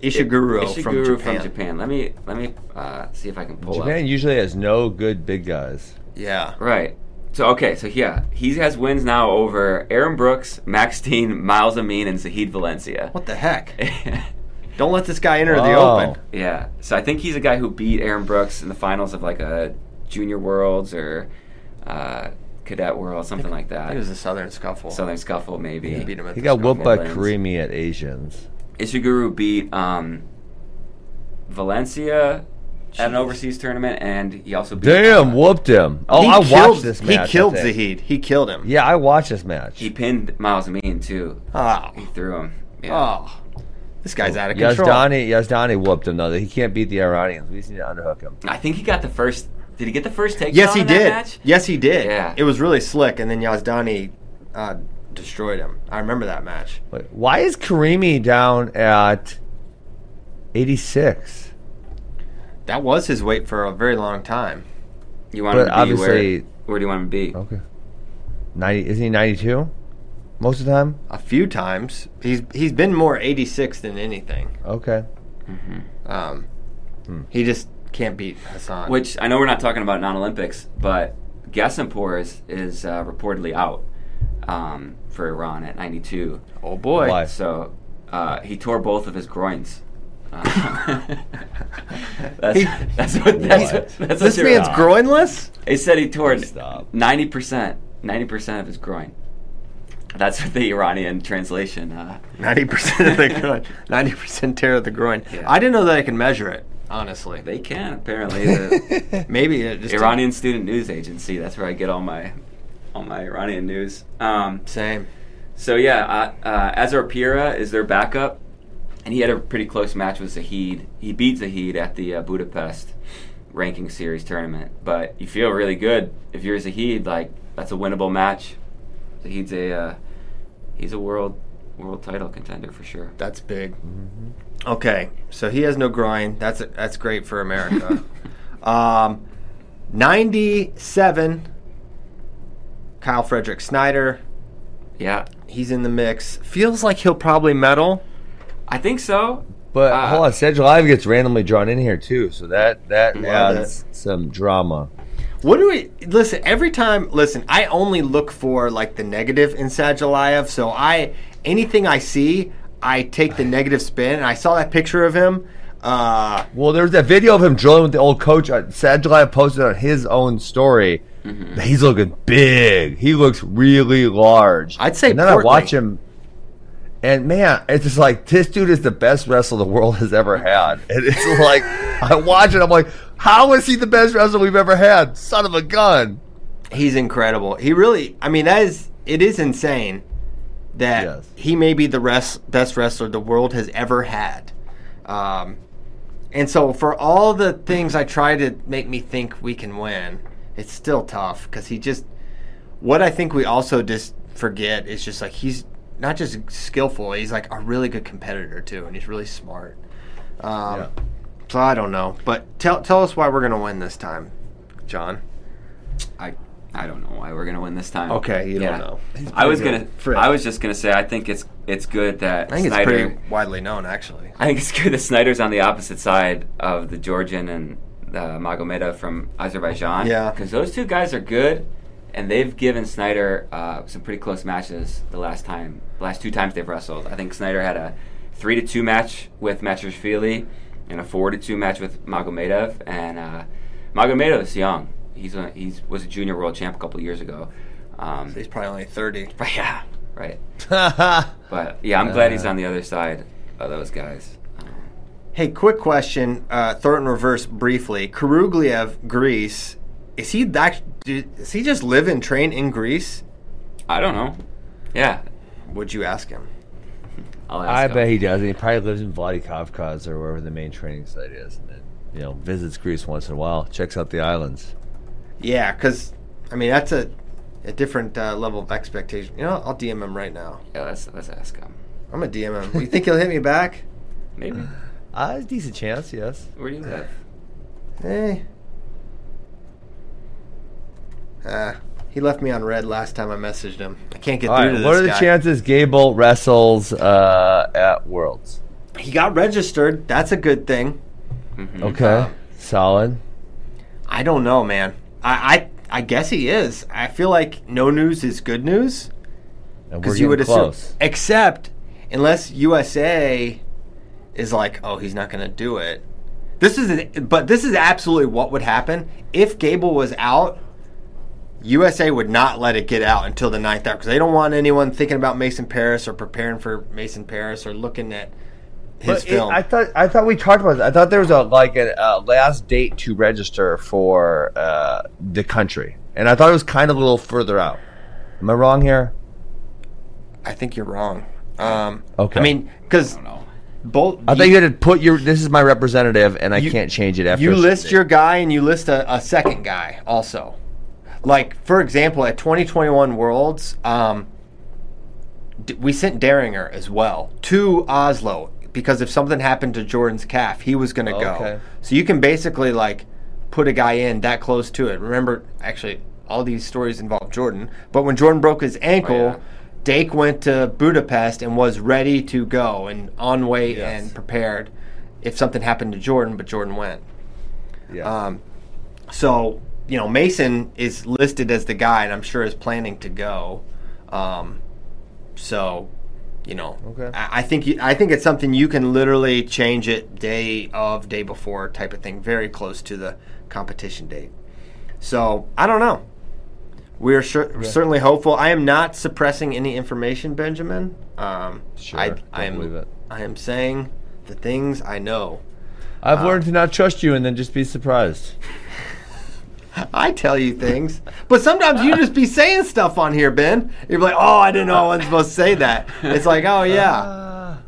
Ishiguro, Ishiguro from Japan. Let me let me uh, see if I can pull Japan up. usually has no good big guys. Yeah. Right. So okay, so yeah, he has wins now over Aaron Brooks, Max Dean, Myles Amine, and Zahid Valencia. What the heck? Don't let this guy enter the Oh. open. Yeah. So I think he's a guy who beat Aaron Brooks in the finals of like a Junior Worlds or uh, Cadet World, something like that. think it was a Southern Scuffle. Southern Scuffle, maybe. He beat him at He the got Scuffle. whooped by wins. Karimi at Asians. Ishiguro beat um, Valencia at an overseas tournament, and he also beat. Damn, uh, whooped him. Oh, He I killed, watched this match. He killed think. Zahid. He killed him. Yeah, I watched this match. He pinned Myles Amine too. Oh. He threw him. Yeah. Oh. This guy's out of control. Yazdani, Yazdani whooped him though. He can't beat the Iranians. We just need to underhook him. I think he got the first. Did he get the first takedown? Yes, he in that did. Match? Yes, he did. Yeah. It was really slick, and then Yazdani uh, destroyed him. I remember that match. Wait, why is Karimi down at 86? That was his weight for a very long time. You want But him to be obviously- where? Where do you want him to be? Okay. 90 isn't he 92? Most of the time? A few times. He's he's been more 86 than anything. Okay. Um, Hmm. He just can't beat Hassan. Which I know we're not talking about non-Olympics, but Ghasempour is is uh, reportedly out um, for Iran at 92. oh boy. Why? So uh, he tore both of his groins. Uh, that's, He- that's what that's, What? what, that's This what man's they're- groinless? They said he tore ninety percent, ninety percent of his groin. That's the Iranian translation. Uh, 90% of the groin. 90% tear of the groin. Yeah. I didn't know that I could measure it, honestly. they can apparently. The Maybe Iranian Student News Agency. That's where I get all my all my Iranian news. Um, Same. so yeah, uh, uh, Azar Pira is their backup, and he had a pretty close match with Zahid. He beat Zahid at the uh, Budapest ranking series tournament. But you feel really good if you're Zahid. Like that's a winnable match. Zahid's a uh, he's a world world title contender for sure. That's big. Okay, so he has no groin. That's that's great for America. um, Ninety-seven. Kyle Frederick Snyder. Yeah, He's in the mix. Feels like he'll probably medal. I think so. But Uh, hold on, Sadulaev gets randomly drawn in here too, so that that adds some drama. What do we listen? Every time, listen. I only look for like the negative in Sadulaev. So I anything I see, I take the negative spin. And I saw that picture of him. Uh, Well, there's that video of him drilling with the old coach. Uh, posted on his own story. Mm-hmm. He's looking big. He looks really large. I'd say And then I watch him, and man, it's just like this dude is the best wrestler the world has ever had. And it's like I watch it, I'm like, how is he the best wrestler we've ever had? Son of a gun. he's incredible. He really. I mean, that is. It is insane that Yes. he may be the rest, best wrestler the world has ever had. Um, and so for all the things I try to make me think we can win, it's still tough because he just. What I think we also just forget is just like he's not just skillful; he's like a really good competitor too, and he's really smart. Um, Yeah. So I don't know, but tell tell us why we're gonna win this time, Jon. I I don't know why we're gonna win this time. Okay, you Yeah. don't know. I was gonna. good. Fred. I was just gonna say. I think it's it's good that I think Snyder. it's pretty widely known, actually. I think it's good that Snyder's on the opposite side of the Georgian and uh, Magomedov from Azerbaijan. Yeah. because those two guys are good, and they've given Snyder uh, some pretty close matches the last time, the last two times they've wrestled. I think Snyder had a three to two match with Matcharashvili and a four to two match with Magomedov, and uh, Magomedov is young. He's a, he's was a junior world champ a couple of years ago. Um, He's probably only thirty. but yeah, right. But yeah, I'm glad he's Uh, on the other side of those guys. Um, Hey, quick question. Uh, throw it in reverse briefly. Kurugliev, Greece. Is he that? Does he just live and train in Greece? I don't know. Yeah, Would you ask him? I'll ask I him. bet he does. And he probably lives in Vladikavkaz or wherever the main training site is, and then you know visits Greece once in a while, checks out the islands. Yeah, because I mean that's a a different uh, level of expectation. You know, I'll DM him right now. Yeah, let's let's ask him. I'm gonna DM him. you think he'll hit me back? Maybe. Uh, a decent chance, yes. Where do you live? Eh, Uh, he left me on red last time I messaged him. I can't get All through right, to what are the guy. chances Gable wrestles uh, at Worlds? He got registered. That's a good thing. Mhm. Okay, solid. I don't know, man. I, I I guess he is. I feel like no news is good news And we're because you would getting assume, close. except unless USA is like, oh, he's not going to do it. This is, but this is absolutely what would happen if Gable was out. USA would not let it get out until the ninth hour because they don't want anyone thinking about Mason Parris or preparing for Mason Parris or looking at his But it- film. I thought I thought we talked about this. I thought there was a like a uh, last date to register for uh, the country, and I thought it was kind of a little further out. Am I wrong here? I think you're wrong. Um, Okay. I mean, because I both I thought you had to put your. This is my representative, and I You- can't change it after. you list certain your guy and you list a, a second guy also. Like for example, at 2021 Worlds, um, d- we sent Daringer as well to Oslo because if something happened to Jordan's calf, he was going to go. Okay. So you can basically like put a guy in that close to it. Remember, actually, all these stories involve Jordan. But when Jordan broke his ankle. yeah. Dake went to Budapest and was ready to go and on way Yes. and prepared if something happened to Jordan, but Jordan went. Yeah. Um, so you know Mason is listed as the guy, and I'm sure is planning to go. Um, so you know, Okay. I, I think you, I think it's something you can literally change it day of, day before type of thing, very close to the competition date. So I don't know. We're sure, certainly hopeful. I am not suppressing any information, Benjamin. Um, Sure, I, I am. believe it. I am saying the things I know. I've uh, learned to not trust you, and then just be surprised. I tell you things, but sometimes you just be saying stuff on here, Ben. You're like, "Oh, I didn't know I wasn't supposed to say that." It's like, "Oh yeah."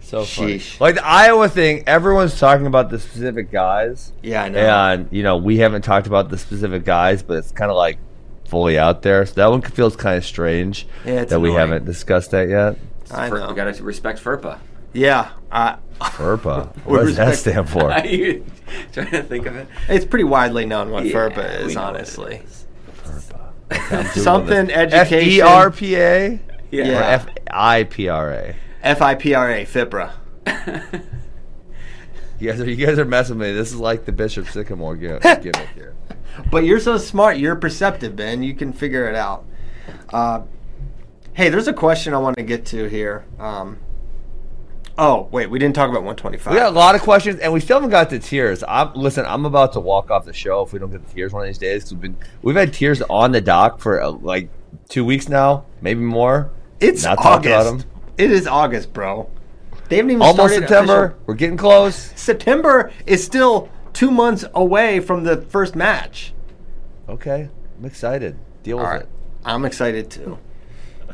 So funny. Sheesh. Like the Iowa thing, everyone's talking about the specific guys. Yeah, I know. And you know, we haven't talked about the specific guys, but it's kind of like fully out there. So that one feels kind of strange Yeah, it's that we haven't discussed that yet. I know. We gotta respect FERPA. Yeah, uh, FERPA. What does that stand for? Are you trying to think of it? it's pretty widely known what Yeah, FERPA we is, know what it honestly. is. Something F education. E R P A Yeah. or Yeah. F I P R A. FIPRA, FIPRA. You guys are you guys are messing with me. This is like the Bishop Sycamore gi- gimmick here. But you're so smart. You're perceptive, Ben. You can figure it out. Uh, hey, there's a question I want to get to here. Um, oh, wait, we didn't talk about 125. We got a lot of questions, and we still haven't got to tears. I'm listen. I'm about to walk off the show if we don't get the tears one of these days. Cause we've been we've had tears on the dock for uh, like two weeks now, maybe more. It's Not August. It is August, bro. They haven't even Almost started September. official- We're getting close. September is still two months away from the first match. Okay, I'm excited. Deal with All right, it. I'm excited too.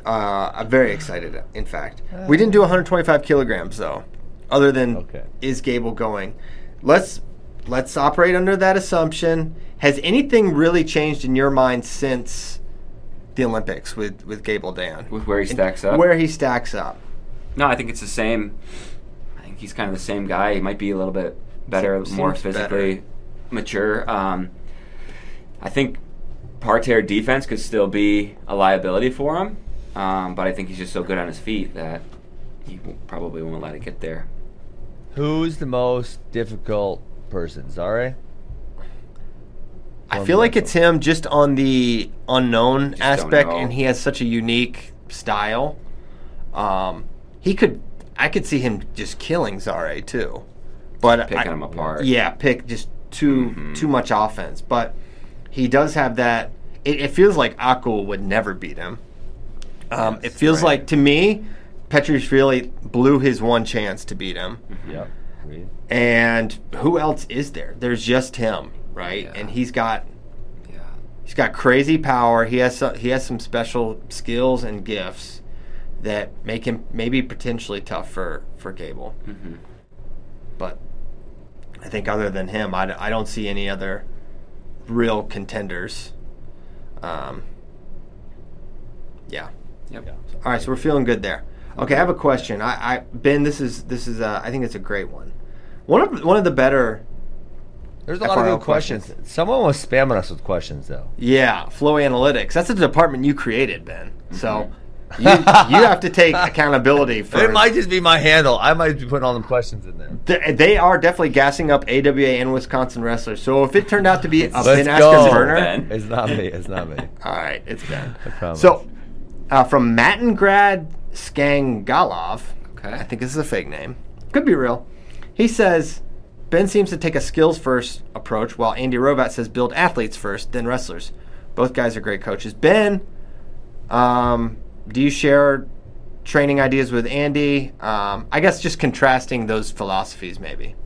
Uh, I'm very excited. In fact, we didn't do 125 kilograms though. Other than Okay. is Gable going? Let's let's operate under that assumption. Has anything really changed in your mind since the Olympics with with Gable Dan? With where he stacks up? Where he stacks up. No, I think it's the same. I think he's kind of the same guy. He might be a little bit better, Seems more better. physically mature. Um, I think parterre defense could still be a liability for him, um, but I think he's just so good on his feet that he probably won't let it get there. Who's the most difficult person? Zare. I feel like it's him just on the unknown don't aspect, and he has such a unique style. Um, he could, I could see him just killing Zare too, but Picking I- him apart. Yeah, pick just too Mhm. too much offense, but he does have that. It, it feels like Akgul would never beat him. Um, it feels right. like to me, Petriashvili blew his one chance to beat him. Yep. And who else is there? There's just him, right? Yeah. And he's got Yeah. he's got crazy power. He has some, he has some special skills and gifts that make him maybe potentially tough for for Gable. hmm But I think other than him, I, I don't see any other real contenders. Um, yeah. Yep. Yeah. All right, so we're feeling good there. Okay, I have a question. I, I Ben, this is this is uh, I think it's a great one. One of one of the better There's a lot of good questions. Someone was spamming us with questions though. Yeah, Flow Analytics. That's a department you created, Ben. So Mm-hmm. you, you have to take accountability for. It might just be my handle. I might be putting all them questions in there. Th- They are definitely gassing up AWA and Wisconsin wrestlers. So if it turned out to be a Ben. Askren burner, It's not me. It's not me. all right, it's Ben. promise. So uh, from Matingrad Skangalov, Okay. I think this is a fake name. Could be real. He says Ben seems to take a skills first approach, while Andy Hrovat says build athletes first, then wrestlers. Both guys are great coaches. Ben, um, do you share training ideas with Andy? Um, I guess just contrasting those philosophies, maybe.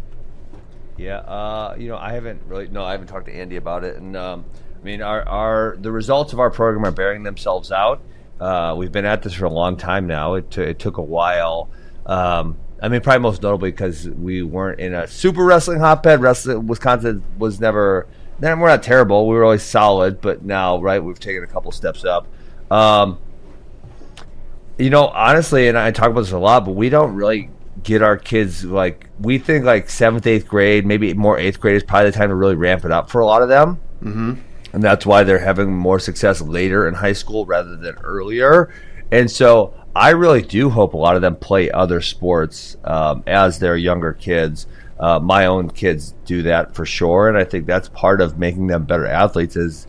Yeah, uh, you know, I haven't really no, I haven't talked to Andy about it, and um, I mean, our our the results of our program are bearing themselves out. Uh, we've been at this for a long time now. It, t- it took a while. Um, I mean, probably most notably because we weren't in a super wrestling hotbed. Wrestling Wisconsin was never. Then we're not terrible. We were always solid, but now, right, we've taken a couple steps up. Um, you know, honestly, and I talk about this a lot, but we don't really get our kids like we think like seventh, eighth grade, maybe more eighth grade is probably the time to really ramp it up for a lot of them, mm-hmm. And that's why they're having more success later in high school rather than earlier. And so, I really do hope a lot of them play other sports um, as they're younger kids. Uh, my own kids do that for sure, and I think that's part of making them better athletes. Is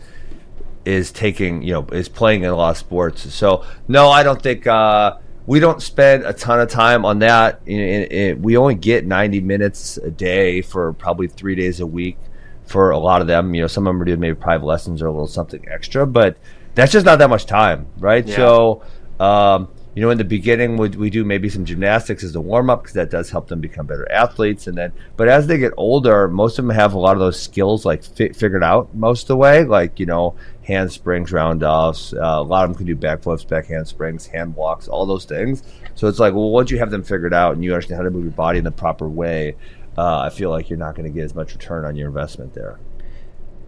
is taking you know is playing in a lot of sports. So no, I don't think uh, we don't spend a ton of time on that. In, in, in- we only get ninety minutes a day for probably three days a week for a lot of them. You know, some of them are doing maybe private lessons or a little something extra, but that's just not that much time, right? Yeah. So. Um, you know, in the beginning, we, we do maybe some gymnastics as a warm up because that does help them become better athletes. And then, but as they get older, most of them have a lot of those skills like fi- figured out most of the way, like you know, hand handsprings, roundoffs. Uh, a lot of them can do backflips, back handsprings, hand walks, all those things. So it's like, well, once you have them figured out and you understand how to move your body in the proper way, uh, I feel like you're not going to get as much return on your investment there.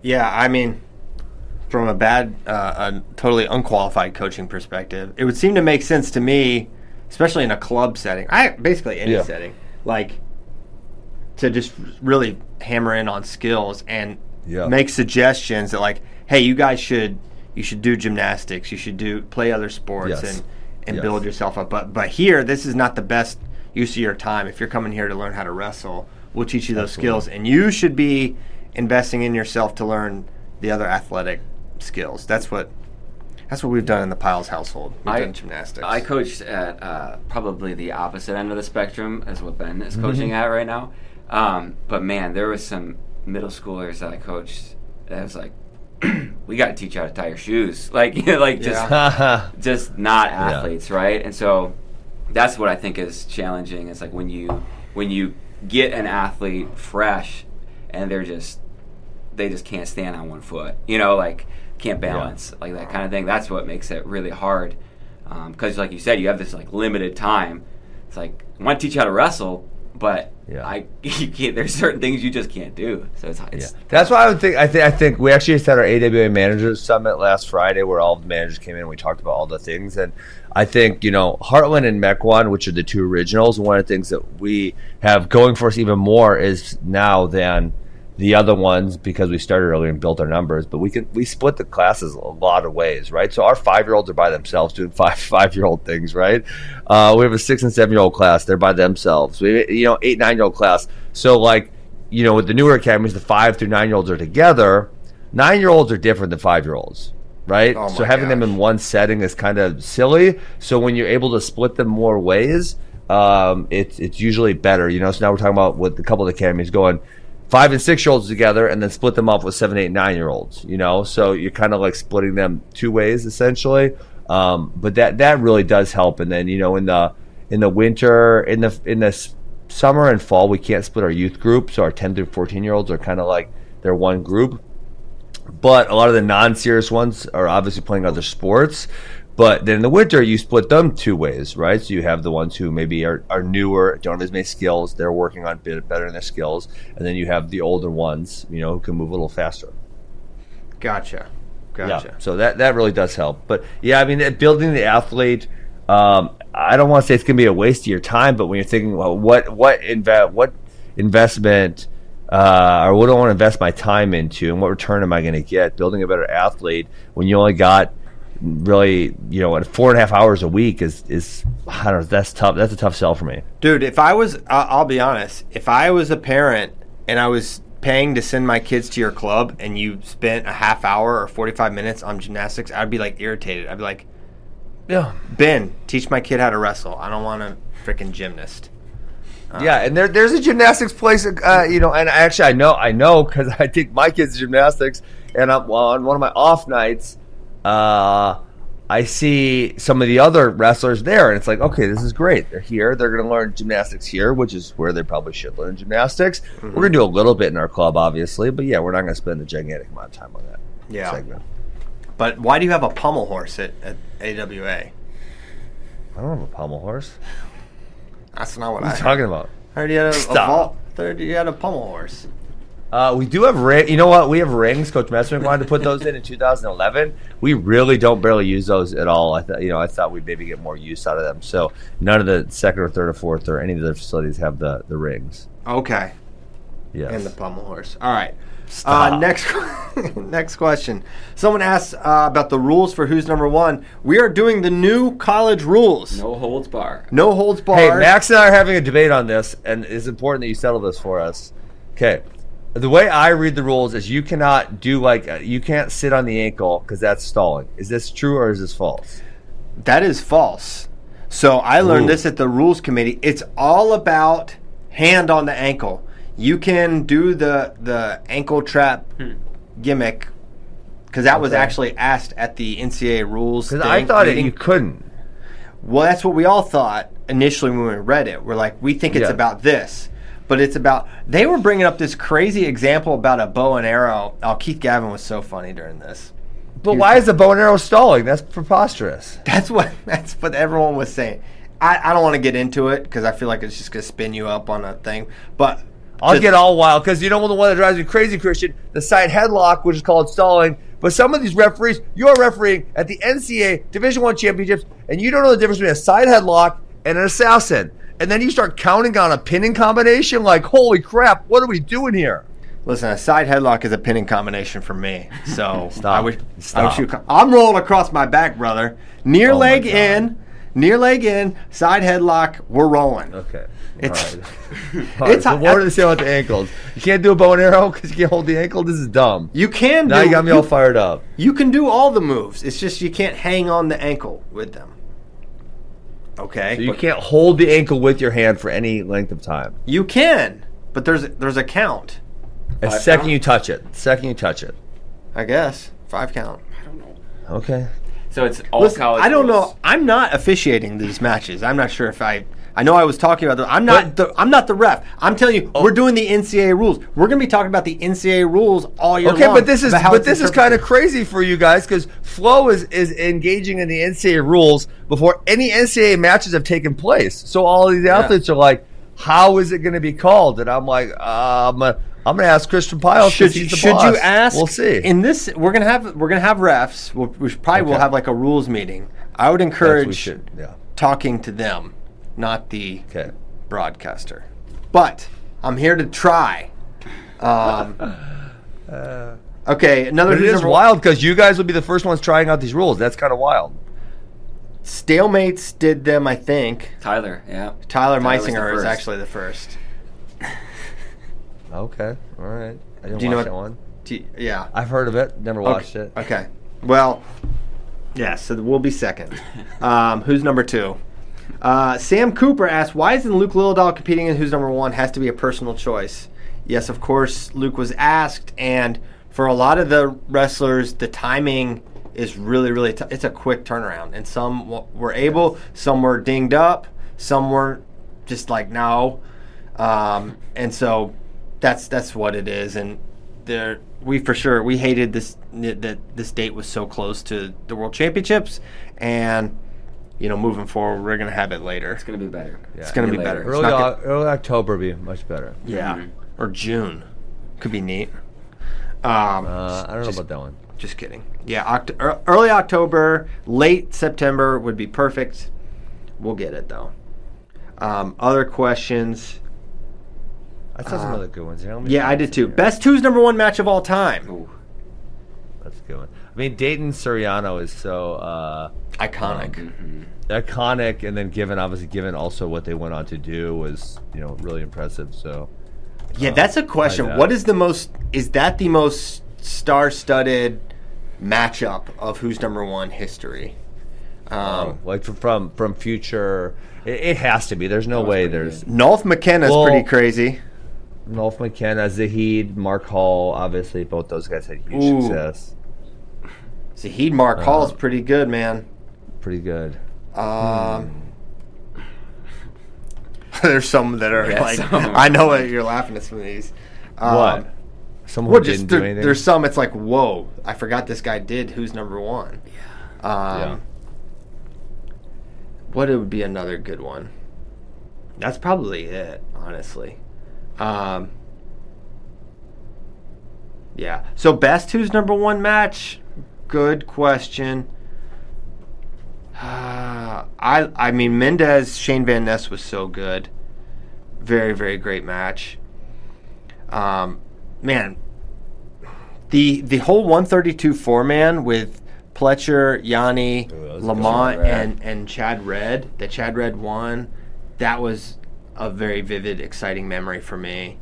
Yeah, I mean, from a bad, uh, a totally unqualified coaching perspective, it would seem to make sense to me, especially in a club setting. I basically any Yeah. setting, like to just really hammer in on skills and Yeah. make suggestions that, like, hey, you guys should you should do gymnastics, you should do play other sports, Yes. and and Yes. build yourself up. But but here, this is not the best use of your time. If you're coming here to learn how to wrestle, we'll teach you those Absolutely. skills, and you should be investing in yourself to learn the other athletic skills. That's what that's what we've done in the Pyles household. We've I- done gymnastics. I coached at uh, probably the opposite end of the spectrum as what Ben Mm-hmm. is coaching at right now. Um, but man, there was some middle schoolers that I coached that was like, we got to teach you how to tie your shoes, like you know, like just Yeah. just not athletes, right? And so that's what I think is challenging. It's like when you when you get an athlete fresh and they're just they just can't stand on one foot, you know, like can't balance, like that kind of thing. That's what makes it really hard. Um, because, like you said, you have this like limited time. It's like I want to teach you how to wrestle, but Yeah. I you can't. There's certain things you just can't do. So it's, it's Yeah. That's why I would think. I think. I think we actually just had our AWA managers summit last Friday, where all the managers came in. and We talked about all the things, and I think you know Heartland and Mequon, which are the two originals. One of the things that we have going for us even more is now than the other ones because we started earlier and built our numbers. But we can we split the classes a lot of ways, right? So our five year olds are by themselves doing five five year old things, right? Uh, we have a six and seven year old class; they're by themselves. We you know eight nine year old class. So like you know, with the newer academies, the five through nine year olds are together. Nine year olds are different than five year olds, right? Oh so having them in one setting is kind of silly. So when you're able to split them more ways, um, it's it's usually better. You know, so now we're talking about with a couple of the academies going five and six year olds together and then split them up with seven, eight, nine year olds. You know, so you're kind of like splitting them two ways essentially. Um, but that that really does help. And then you know in the in the winter in the in the summer and fall we can't split our youth group, so our ten through fourteen year olds are kind of like they're one group. But a lot of the non-serious ones are obviously playing other sports. But then in the winter, you split them two ways, right? So you have the ones who maybe are, are newer, don't have as many skills, they're working on bit better in their skills, and then you have the older ones, you know, who can move a little faster. gotcha, gotcha. Yeah. So that that really does help. But yeah, I mean, building the athlete. Um, I don't want to say it's going to be a waste of your time, but when you're thinking, well, what what inve- what investment uh, or what do I want to invest my time into, and what return am I going to get? Building a better athlete when you only got really, you know, what four and a half hours a week is is I don't know. That's tough. That's a tough sell for me. Dude, if I was, uh, I'll be honest, if I was a parent and I was paying to send my kids to your club and you spent a half hour or 45 minutes on gymnastics, I'd be like irritated. I'd be like, Yeah. Ben, teach my kid how to wrestle. I don't want a freaking gymnast. Yeah, and there, there's a gymnastics place, uh, you know, and actually I know I know because I take my kids to gymnastics, and I'm, well, on one of my off nights, uh, I see some of the other wrestlers there, and it's like, okay, this is great. They're here. They're going to learn gymnastics here, which is where they probably should learn gymnastics. We're going to do a little bit in our club, obviously, but yeah, we're not going to spend a gigantic amount of time on that Yeah. segment. But why do you have a pommel horse at, at AWA? I don't have a pommel horse. That's not what, What are I you talking about? I heard you had a, a vault. I heard you had a pommel horse. Uh, we do have ring. You know what? We have rings. Coach Messman wanted to put those in in 2011. We really don't barely use those at all. I thought, you know, I thought we'd maybe get more use out of them. So none of the second or third or fourth or any of the other facilities have the the rings. Okay. Yes. And the pommel horse. All right. Stop. Uh, next, next question. Someone asked uh, about the rules for who's number one. We are doing the new college rules. No holds bar. No holds barred. Hey, Max and I are having a debate on this, and it's important that you settle this for us. Okay. The way I read the rules is you cannot do like uh, you can't sit on the ankle because that's stalling. Is this true or is this false? That is false. So I learned Ooh. this at the rules committee. It's all about hand on the ankle. You can do the the ankle trap gimmick because that was actually asked at the NCAA rules. Because I thing- thought it, you couldn't. Well, that's what we all thought initially when we read it. We're like, we think it's Yeah. about this, but it's about. They were bringing up this crazy example about a bow and arrow. Oh, Keith Gavin was so funny during this. But why is the bow and arrow stalling? That's preposterous. That's what that's what everyone was saying. I, I don't want to get into it because I feel like it's just gonna spin you up on a thing. But I'll get all wild because you know the one that drives me crazy, Christian, the side headlock, which is called stalling. But some of these referees, you're refereeing at the NCAA Division One championships, and you don't know the difference between a side headlock and an assassin. And then you start counting on a pinning combination, like, holy crap, what are we doing here? listen. A side headlock is a pinning combination for me. So Stop. I wish, Stop. I wish you. I'm rolling across my back, brother. Near Oh leg in, near leg in, side headlock. We're rolling. Okay. It's- all right. All right, It's- so what are they saying about the ankles? You can't do a bow and arrow because you can't hold the ankle? This is dumb. You can Now do. you got me all fired up. You can do all the moves. It's just you can't hang on the ankle with them. Okay. So you But can't hold the ankle with your hand for any length of time. You can, but there's there's a count. A Five second count? you touch it. Second you touch it. I guess five count. I don't know. Okay. So it's all Listen, college. I don't rules. know. I'm not officiating these matches. I'm not sure if I. I know I was talking about the. I'm not. The, I'm not the ref. I'm telling you, we're doing the NCAA rules. We're going to be talking about the NCAA rules all year Okay, long. but this is but this is kind of crazy for you guys because Flo is is engaging in the NCAA rules before any NCAA matches have taken place. So all these athletes are like, "How is it going to be called?" And I'm like, um, "I'm going to ask Christian Pyle. Should you, should boss." you ask? We'll see. In this, we're gonna have we're gonna have refs. We'll, we probably will have like a rules meeting. I would That's what we encourage should. Yeah. talking to them, not the Okay. broadcaster. But I'm here to try. Um, okay, another But it who's is wild because you guys will be the first ones trying out these rules. That's kind of wild. Stalemates did them, I think. Tyler. Yeah. Tyler Tyler Meisinger is actually the first. Okay. All right. I didn't Do you know watch what- that one. T- yeah. I've heard of it. Never watched okay. it. Okay. Well, yeah, so we'll be second. Um, who's number two? Uh, Sam Cooper asked, why isn't Luke Lilledahl competing in who's number one? Has to be a personal choice. Yes, of course, Luke was asked, and for a lot of the wrestlers, the timing is really, really, t- it's a quick turnaround. And some w- were able, some were dinged up, some were just like, no. Um, and so that's that's what it is. And there, we for sure we hated this that this date was so close to the World Championships, and you know, moving forward, we're gonna have it later. It's gonna be better. It's gonna be Later. better. Early, not Oc- early October would be much better. Yeah, Mhm. or June could be neat. Um, Uh, I don't know about that one. Just kidding. Yeah, Oct- early October, late September would be perfect. We'll get it though. Um, other questions. I saw some other good ones. Here. Let me Uh, Yeah, I did too. here. Best two's number one match of all time. Ooh. That's a good one. I mean, Daton Suriano is so uh, Iconic. Mm-hmm. iconic, and then given obviously given also what they went on to do was you know really impressive. So Yeah, that's a question. that. What is the most? Is that the most star-studded matchup of who's number one history? Um, like from from, future, it, it has to be. There's no way. There's Nolf McKenna's Well- pretty crazy. Nolf McKenna, Zahid, Mark Hall. Obviously, both those guys had huge Ooh. success. Zahid Mark Hall's Uh, pretty good, man. Pretty good. Um, there's some that are Yeah, like some. I know that you're laughing at some of these. Um, what? Someone Well, who just didn't do there- anything. there's some. It's like whoa, I forgot this guy did. Who's number one? Yeah. Um, Yeah. What would be another good one? That's probably it, honestly. Um, yeah. So best who's number one match? Good question. Uh, I I mean Mendez Shane Van Ness was so good. Very very great match. Um, man, the the whole 132 four man with Pletcher, Yanni, Ooh, that was a good Lamont, and and Chad Red. The Chad Red won. That was a very vivid, exciting memory for me.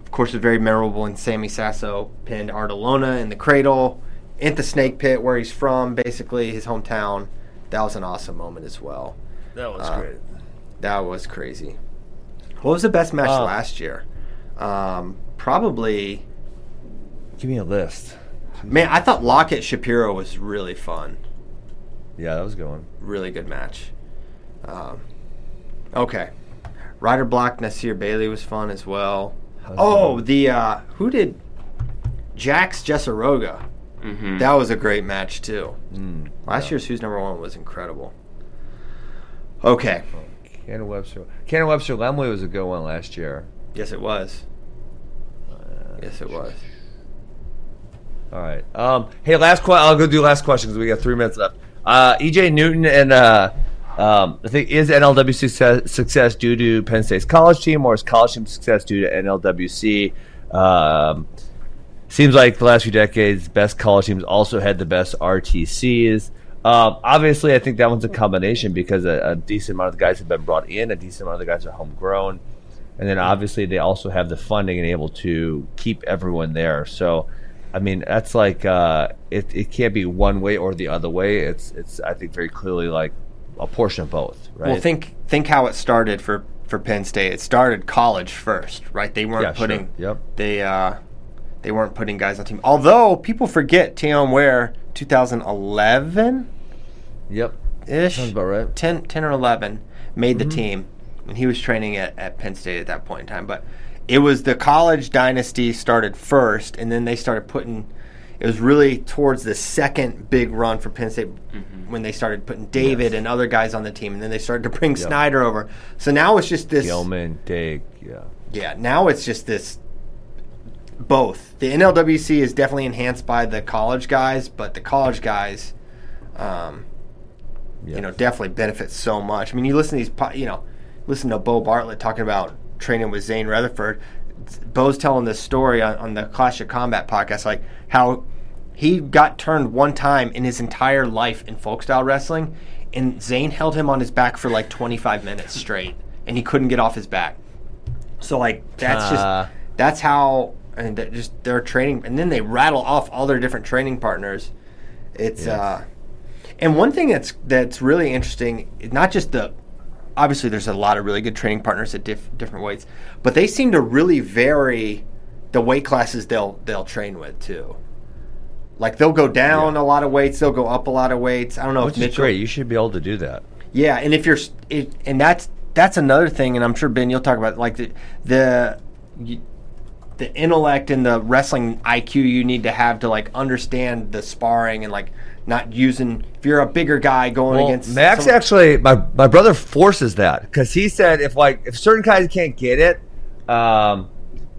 Of course, it's very memorable when Sammy Sasso pinned Artalona in the cradle, in the snake pit where he's from, basically his hometown. That was an awesome moment as well. that was Uh, That was crazy. What was the best match Uh, last year? Um, probably. Give me a list. Man, I thought Lockett Shapiro was really fun. Yeah, that was a good one. Really good match. Um, okay. Ryder Block Nasir Bailey was fun as well. How's Oh, that? the uh, who did Jax Jessaroga? Mm-hmm. That was a great match too. Mm, Last yeah. year's Who's Number One was incredible. Okay. Cannon Webster. Cannon Webster Lemley was a good one last year. Yes, it was. Uh, Yes, it was. All right. Um, hey, last question. I'll go do last question because we got three minutes left. Uh, EJ Newton and uh, um, I think is NLW success, success due to Penn State's college team or is college team success due to NLWC? Um, seems like the last few decades, best college teams also had the best RTCs. Um, obviously, I think that one's a combination because a, a decent amount of the guys have been brought in, a decent amount of the guys are homegrown, and then obviously they also have the funding and able to keep everyone there. So, I mean, that's like uh, it. It can't be one way or the other way. It's it's I think very clearly like a portion of both, right? Well, think think how it started for for Penn State. It started college first, right? They weren't Yeah, sure. putting Yep. they uh they weren't putting guys on team. Although people forget Tion Ware 2011 Yep. ish, Sounds about right. 10, 10 or 11 made Mm-hmm. the team, and he was training at, at Penn State at that point in time. But it was the college dynasty started first, and then they started putting. It was really towards the second big run for Penn State when they started putting David Mm-hmm. Yes. and other guys on the team, and then they started to bring Yep. Snyder over. So now it's just this. Gilman, Dig, yeah. Yeah, now it's just this. Both the NLWC is definitely enhanced by the college guys, but the college guys, um, you know, definitely benefit so much. I mean, you listen to these, you know, listen to Bo Bartlett talking about training with Zain Retherford. Bo's telling this story on, on the Clash of Combat podcast, like how he got turned one time in his entire life in folk style wrestling, and Zain held him on his back for like 25 minutes straight, and he couldn't get off his back. So like that's Uh. just that's how and they're just their training, and then they rattle off all their different training partners. It's Yes. uh, and one thing that's that's really interesting, not just the obviously there's a lot of really good training partners at diff, different weights, but they seem to really vary the weight classes they'll they'll train with too. Like they'll go down Yeah. a lot of weights, they'll go up a lot of weights. I don't know Which if is great. You should be able to do that. Yeah, and if you're, it, and that's that's another thing, and I'm sure Ben, you'll talk about like the the you, the intellect and the wrestling IQ you need to have to like understand the sparring and like not using if you're a bigger guy going Well, against Max some- actually, my my brother forces that because he said if like if certain guys can't get it, um,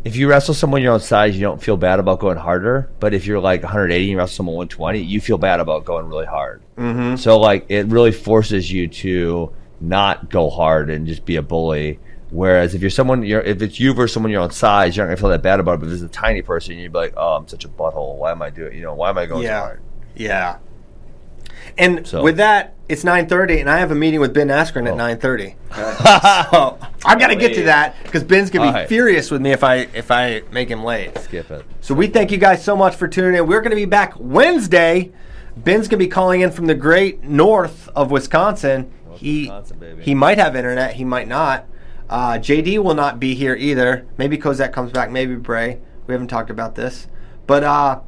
if you wrestle someone your own size, you don't feel bad about going harder. But if you're like 180 and you wrestle someone 120, you feel bad about going really hard. Mm-hmm. So like it really forces you to not go hard and just be a bully. Whereas if you're someone, you're, if it's you versus someone your own size, you're not gonna feel that bad about it. But if it's a tiny person, you'd be like, "Oh, I'm such a butthole. Why am I doing? You know, why am I going so Yeah. hard?" Yeah. And So- with that, it's 9:30, and I have a meeting with Ben Askren at Oh. 9:30. so I got to get to that because Ben's gonna be All right. furious with me if I if I make him late. Skip it. So we thank you guys so much for tuning in. We're going to be back Wednesday. Ben's going to be calling in from the great north of Wisconsin. North he Wisconsin, baby. he might have internet. He might not. Uh, JD will not be here either. Maybe Kozak comes back. Maybe Bray. We haven't talked about this, but uh,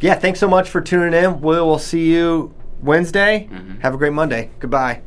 yeah. Thanks so much for tuning in. We will see you Wednesday. Have a great Monday. Goodbye.